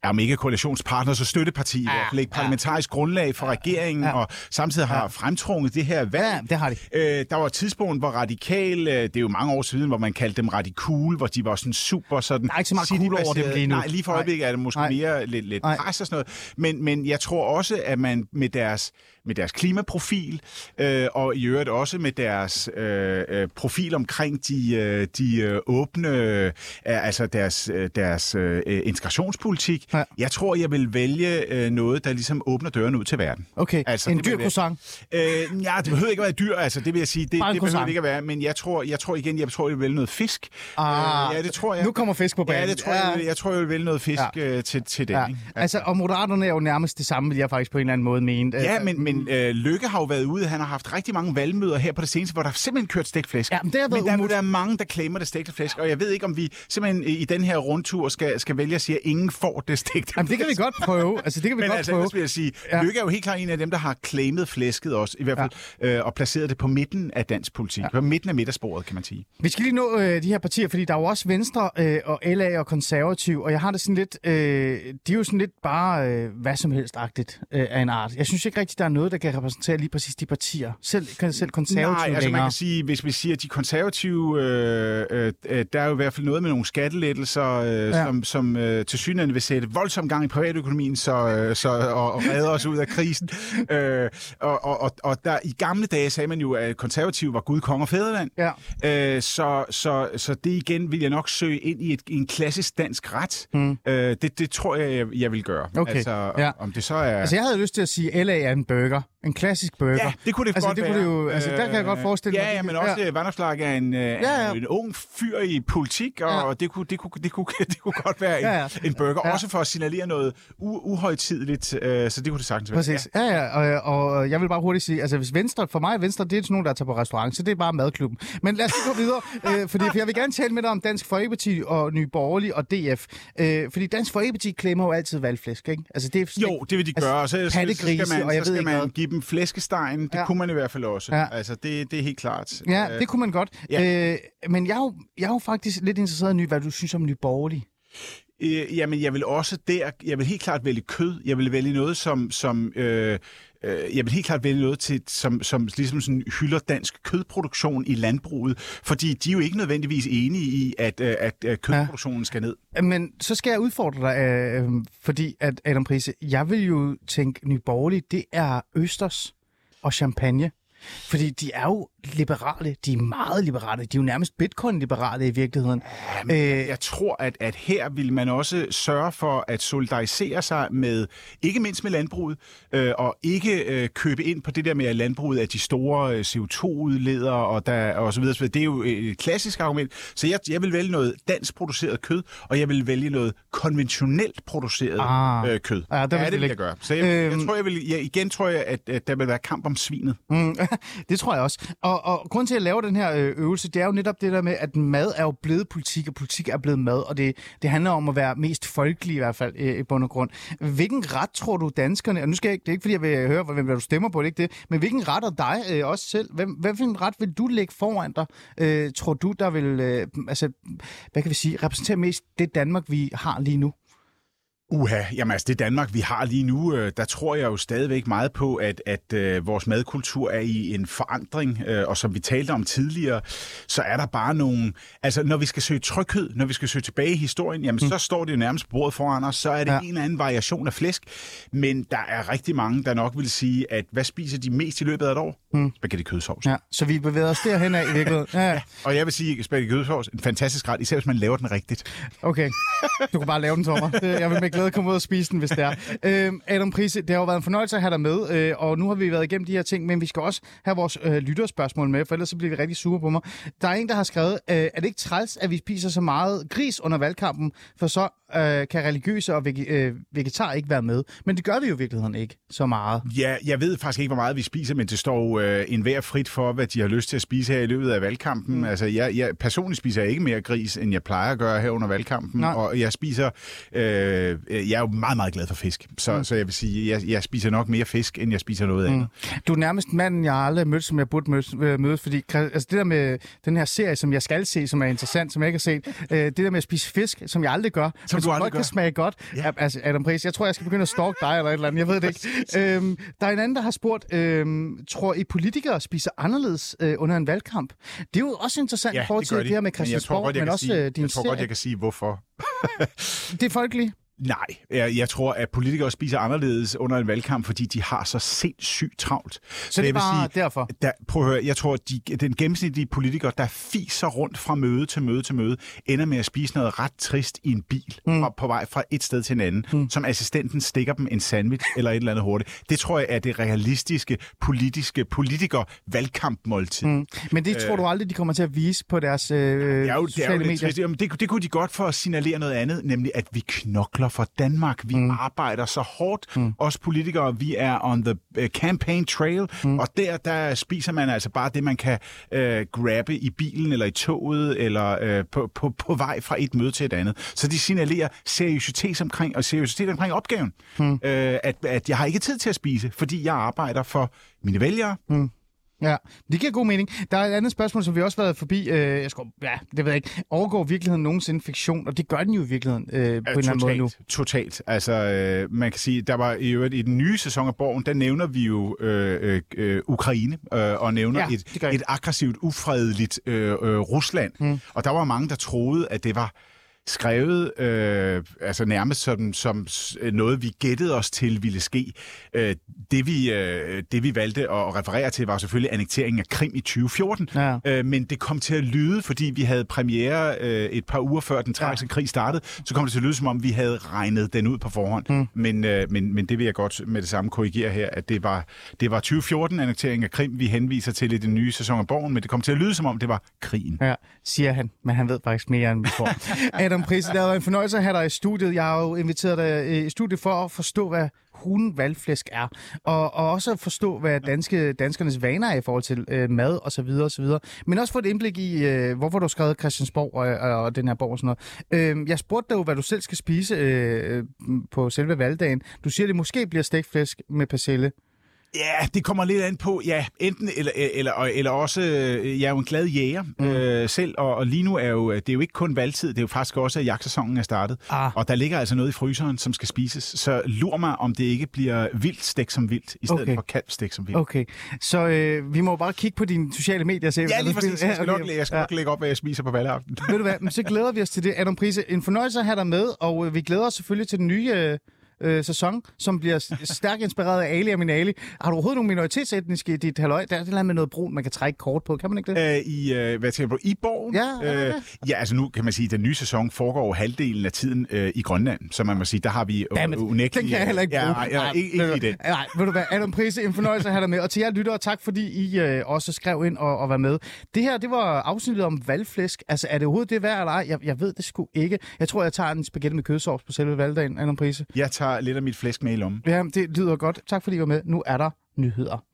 Ja, om ikke koalitionspartnere, så støtteparti, ja. i hvert fald ikke parlamentarisk grundlag for regeringen, Ja. og samtidig har fremtrunget det her valg. Ja, det har de. Øh, der var et tidspunkt, hvor radikal, øh, det er jo mange år siden, hvor man kaldte dem radikule, hvor de var sådan super sådan... Der er ikke så meget cool over dem lige nu. Nej, lige for øjeblikket er det måske Nej. mere lidt, lidt Nej. pres og sådan noget. Men, men jeg tror også, at man med deres, med deres klimaprofil, øh, og i øvrigt også med deres øh, øh, profil omkring de, øh, de øh, åbne, øh, altså deres, øh, deres øh, integrationspolitik, Ja. ja. jeg tror, jeg vil vælge øh, noget, der ligesom åbner døren ud til verden. Okay, altså, en det dyr croissant. Øh, ja, det behøver ikke at være dyr, altså det vil jeg sige, det, det behøver det ikke at være, men jeg tror, jeg tror igen, jeg tror, jeg vil vælge noget fisk. Ah, øh, ja, det tror jeg. Nu kommer fisk på banen. Ja, det tror jeg, jeg, vil- jeg tror, jeg vil vælge noget fisk Ja. ja. øh, til, til det. Ja. Ikke? Altså, og Moderaterne er jo nærmest det samme, vil jeg faktisk på en eller anden måde mene. Ja, Men, men øh, Lykke har jo været ude. Han har haft rigtig mange valgmøder her på det seneste, hvor der simpelthen kørt stegt flæsk. Ja, men det har været men der, der er mange, der claimer det stegte flæsk, og jeg ved ikke, om vi simpelthen i den her rundtur skal, skal vælge at sige, at ingen får det stegte Jamen, det kan vi godt prøve. Altså, det kan vi Men godt altså, prøve. vil jeg sige, ja. Lykke er jo helt klart en af dem, der har claimet flæsket også, i hvert fald, ja. øh, og placeret det på midten af dansk politik. Ja. På midten af midtersporet, kan man sige. Vi skal lige nå øh, de her partier, fordi der er jo også Venstre øh, og LA og Konservativ, og jeg har det sådan lidt, øh, de er jo sådan lidt bare øh, hvad som helst-agtigt øh, af en art. Jeg synes ikke rigtig, der er noget, der kan repræsentere lige præcis de partier. Selv, selv Konservativ Nej, altså man længere. kan sige, hvis vi siger, at de konservative, øh, øh, øh, der er jo i hvert fald noget med nogle skattelettelser, øh, Ja. ja. som, som øh, til synligheden vil sætte voldsom gang i privatøkonomien så, øh, så, og, og redde os ud af krisen. [laughs] Øh, og, og, og, og der, i gamle dage sagde man jo, at konservative var Gud, konge og fædreland. Ja. Øh, så, så, så det igen vil jeg nok søge ind i, et, i en klassisk dansk ret. Mm. Øh, det, det tror jeg, jeg, jeg vil gøre. Okay, Altså, ja. om det så er... Altså, jeg havde lyst til at sige, at LA er en burger. En klassisk burger. Ja, det kunne det altså, godt det være. Kunne det jo, altså, der kan jeg godt Øh, forestille mig. Ja, det ja, men også ja. Vandopslag er en, ja, ja. ja. en ung fyr i politik, og Ja. ja. det, kunne, det, kunne, det, kunne, [laughs] det kunne godt være en, Ja, ja, ja. ja. en burger. Ja. Ja. Også for at signalere noget u- uhøjtidligt, øh, så det kunne det sagtens være. Præcis. Ja, ja, og, og jeg vil bare hurtigt sige, altså hvis Venstre, for mig Venstre, det er sådan nogen, der tager på restaurant, så det er bare madklubben. Men lad os gå videre, [laughs] øh, fordi for jeg vil gerne tale med dig om Dansk Folkeparti og Nye Borgerlige og DF. Øh, fordi Dansk Folkeparti klemmer jo altid valgflæsk, ikke? Altså det er Jo, det vil de gøre, og så, pattegrise, skal man, jeg så ved skal man hvad. give dem flæskestegen. Det Ja. kunne man i hvert fald også. Ja. Altså, det, det er helt klart. Ja, Øh, det kunne man godt. Ja. Øh, men jeg er, jo, jeg er jo faktisk lidt interesseret i, hvad du synes om Nye Borgerlige. Øh, jamen, jeg vil også der, jeg vil helt klart vælge kød. Jeg vil vælge noget, som, som øh, øh, jeg vil helt klart vælge noget, til, som, som ligesom sådan hylder dansk kødproduktion i landbruget, fordi de er jo ikke nødvendigvis enige i, at, øh, at, at kødproduktionen skal ned. Men så skal jeg udfordre dig, øh, øh fordi at Adam Prise, jeg vil jo tænke, Nyborgerlig, det er Østers og champagne. Fordi de er jo liberale. De er meget liberale. De er jo nærmest bitcoin-liberale i virkeligheden. Øh, Øh, jeg tror, at, at her vil man også sørge for at solidarisere sig med, ikke mindst med landbruget, øh, og ikke øh, købe ind på det der med, at landbruget er de store øh, CO2-udledere og, der, og så videre. så videre. Det er jo et klassisk argument. Så jeg, jeg vil vælge noget dansk produceret kød, og jeg vil vælge noget konventionelt produceret Ah. øh, kød. Ja, vil ja, det vil jeg gøre. Så jeg, jeg Øhm. tror, jeg vil, jeg, igen tror jeg, at, at der vil være kamp om svinet. Mm, [laughs] det tror jeg også. Og, og grund til, at jeg laver den her øh, øvelse, det er jo netop det der med, at mad er jo blevet politik, og politik er blevet mad, og det, det handler om at være mest folkelig i hvert fald øh, i bund og grund. Hvilken ret tror du danskerne, og nu skal jeg ikke, det er ikke fordi, jeg vil høre, hvem du stemmer på, det er ikke det, men hvilken ret er dig øh, også selv? Hvem, hvilken ret vil du lægge foran dig? Øh, tror du, der vil, øh, altså, hvad kan vi sige, repræsentere mest det Danmark, vi har lige nu? Uha, jamen altså det Danmark, vi har lige nu, øh, der tror jeg jo stadigvæk meget på, at, at øh, vores madkultur er i en forandring, øh, og som vi talte om tidligere, så er der bare nogle... Altså når vi skal søge tryghed, når vi skal søge tilbage i historien, jamen mm. så står det jo nærmest på bordet foran os, så er det Ja. ja. en eller anden variation af flæsk, men der er rigtig mange, der nok vil sige, at hvad spiser de mest i løbet af et år? Mm. Spaghetti kødsovs. Ja, så vi bevæger os derhen af i virkeligheden. Ja, ja. [laughs] Og jeg vil sige, spaghetti kødsovs en fantastisk ret, især hvis man laver den rigtigt. Okay. Du kan bare lave den. Det- Jeg vil med glæde komme ud og spise den, hvis det er. [laughs] Øhm, Adam Prise, det har jo været en fornøjelse at have dig med, øh, og nu har vi været igennem de her ting, men vi skal også have vores øh, lytterspørgsmål med, for ellers så bliver vi rigtig sure på mig. Der er en, der har skrevet, øh, er det ikke træls, at vi spiser så meget gris under valgkampen, for så øh, kan religiøse og vege, øh, vegetar ikke være med. Men det gør vi jo i virkeligheden ikke så meget. Ja, jeg ved faktisk ikke, hvor meget vi spiser, men det står øh, enhver frit for, hvad de har lyst til at spise her i løbet af valgkampen. Mm. Altså, jeg, jeg personligt spiser jeg ikke mere gris, end jeg plejer at gøre her under valgkampen. Nej. Og jeg spiser... Øh, jeg er jo meget, meget glad for fisk. Så, mm. så jeg vil sige, jeg, jeg spiser nok mere fisk, end jeg spiser noget andet. Du er nærmest manden, jeg aldrig mødt, som jeg burde møde, øh, fordi altså, det der med den her serie, som jeg skal se, som er interessant, som jeg ikke har set, øh, det der med at spise fisk, som jeg aldrig gør, Som men du aldrig godt gør. kan smage godt. Ja. Ja. Altså, Adam Pris, jeg tror, jeg skal begynde at stalke dig eller et eller andet, jeg ved det ikke. øhm, der er en anden, der har spurgt, øhm, tror I politikere spiser anderledes øh, under en valgkamp? Det er jo også interessant i forhold til det, her med Men jeg tror Christiansborg, godt, jeg men, også sige, øh, din jeg tror serie. godt, jeg kan sige, hvorfor. Det er folkeligt. Nej, jeg, jeg tror, at politikere spiser anderledes under en valgkamp, fordi de har så sindssygt travlt. Så, det er bare derfor? Der, prøv at høre, jeg tror, at de, den gennemsnitlige politiker, der fiser rundt fra møde til møde til møde, ender med at spise noget ret trist i en bil mm. og på vej fra et sted til en anden, mm. som assistenten stikker dem en sandwich eller et eller andet hurtigt. Det tror jeg er det realistiske politiske politiker valgkampmåltid. Mm. Men det tror du aldrig, de kommer til at vise på deres øh, Det er jo, det er jo sociale medier? trist. Jamen, det, det kunne de godt for at signalere noget andet, nemlig at vi knokler for Danmark. Vi mm. arbejder så hårdt. Mm. Os politikere, vi er on the uh, campaign trail, mm. og der, der spiser man altså bare det, man kan uh, grabbe i bilen, eller i toget, eller uh, på, på, på vej fra et møde til et andet. Så de signalerer seriøsitet omkring, og seriøsitet omkring opgaven. Mm. Uh, at, at jeg har ikke tid til at spise, fordi jeg arbejder for mine vælgere, mm. Ja, det giver god mening. Der er et andet spørgsmål, som vi også har været forbi. Øh, jeg skal, ja, det ved jeg ikke. Overgår virkeligheden nogensinde fiktion? Og det gør den jo i virkeligheden øh, på en eller anden måde nu. Totalt. Altså, øh, man kan sige, der var i øvrigt i den nye sæson af Borgen, der nævner vi jo øh, øh, øh, Ukraine, øh, og nævner Ja, ja, et, et aggressivt, ufredeligt øh, øh, Rusland. Mm. Og der var mange, der troede, at det var skrevet øh, altså nærmest som, som s- noget, vi gættede os til ville ske. Øh, det, vi, øh, det vi valgte at referere til, var selvfølgelig annekteringen af Krim i 2014. Ja. Øh, men det kom til at lyde, fordi vi havde premiere øh, et par uger før den tragiske ja. krig startede, så kom det til at lyde, som om vi havde regnet den ud på forhånd. Mm. Men, øh, men, men det vil jeg godt med det samme korrigere her, at det var, det var 2014-annekteringen af Krim, vi henviser til i den nye sæson af Borgen, men det kom til at lyde, som om det var krigen. Ja, siger han, men han ved faktisk mere, end vi tror. [laughs] Adam Prise, det har været en fornøjelse at have dig i studiet. Jeg har jo inviteret dig øh, i studiet for at forstå, hvad hunden valgflæsk er, og, og også at forstå, hvad danske, danskernes vaner er i forhold til øh, mad og så videre og så videre. Men også få et indblik i, øh, hvorfor du har skrevet Christiansborg og, og, og den her borg og sådan noget. Øh, jeg spurgte dig jo, hvad du selv skal spise øh, på selve valgdagen. Du siger, at det måske bliver stegt med persille. Ja, det kommer lidt an på, ja, enten eller, eller, eller også, øh, jeg er jo en glad jæger mm. øh, selv, og, og lige nu er jo, det er jo ikke kun valgtid, det er jo faktisk også, at jagtsæsonen er startet, Ah. og der ligger altså noget i fryseren, som skal spises, så lur mig, om det ikke bliver vildt stik som vildt, i stedet Okay. for kalv stik som vildt. Okay, så øh, vi må bare kigge på dine sociale medier og se, Ja, lige præcis. Jeg skal, nok, jeg skal Ja. nok lægge op, hvad jeg spiser på valgaften. Ved du hvad, men så glæder vi os til det, Adam Prise. En fornøjelse at have dig med, og øh, vi glæder os selvfølgelig til den nye øh, øh, sæson, som bliver [laughs] stærkt inspireret af Ali og min Ali. Har du overhovedet nogle minoritetsetniske i dit halvøj? Der er det med noget brun, man kan trække kort på. Kan man ikke det? Øh, I, øh, hvad tænker du, i borgen? Ja, øh, ja, altså nu kan man sige, at den nye sæson foregår jo halvdelen af tiden øh, i Grønland, så man må sige, der har vi Dammit, unægteligt... den kan jeg heller ikke bruge. Ja, nej, ja, ikke, ikke ved i den. Nej, ved du hvad, Adam Prise, en fornøjelse at have dig med. Og til jer lyttere, tak fordi I øh, også skrev ind og, og var med. Det her, det var afsnittet om valgflæsk. Altså, er det overhovedet det værd eller ej? Jeg, jeg ved det sgu ikke. Jeg tror, jeg tager en spaghetti med kødsovs på selve valgdagen, Adam Prise. Jeg tager lidt af mit flæsk med i lommen. Ja, det lyder godt. Tak fordi I var med. Nu er der nyheder.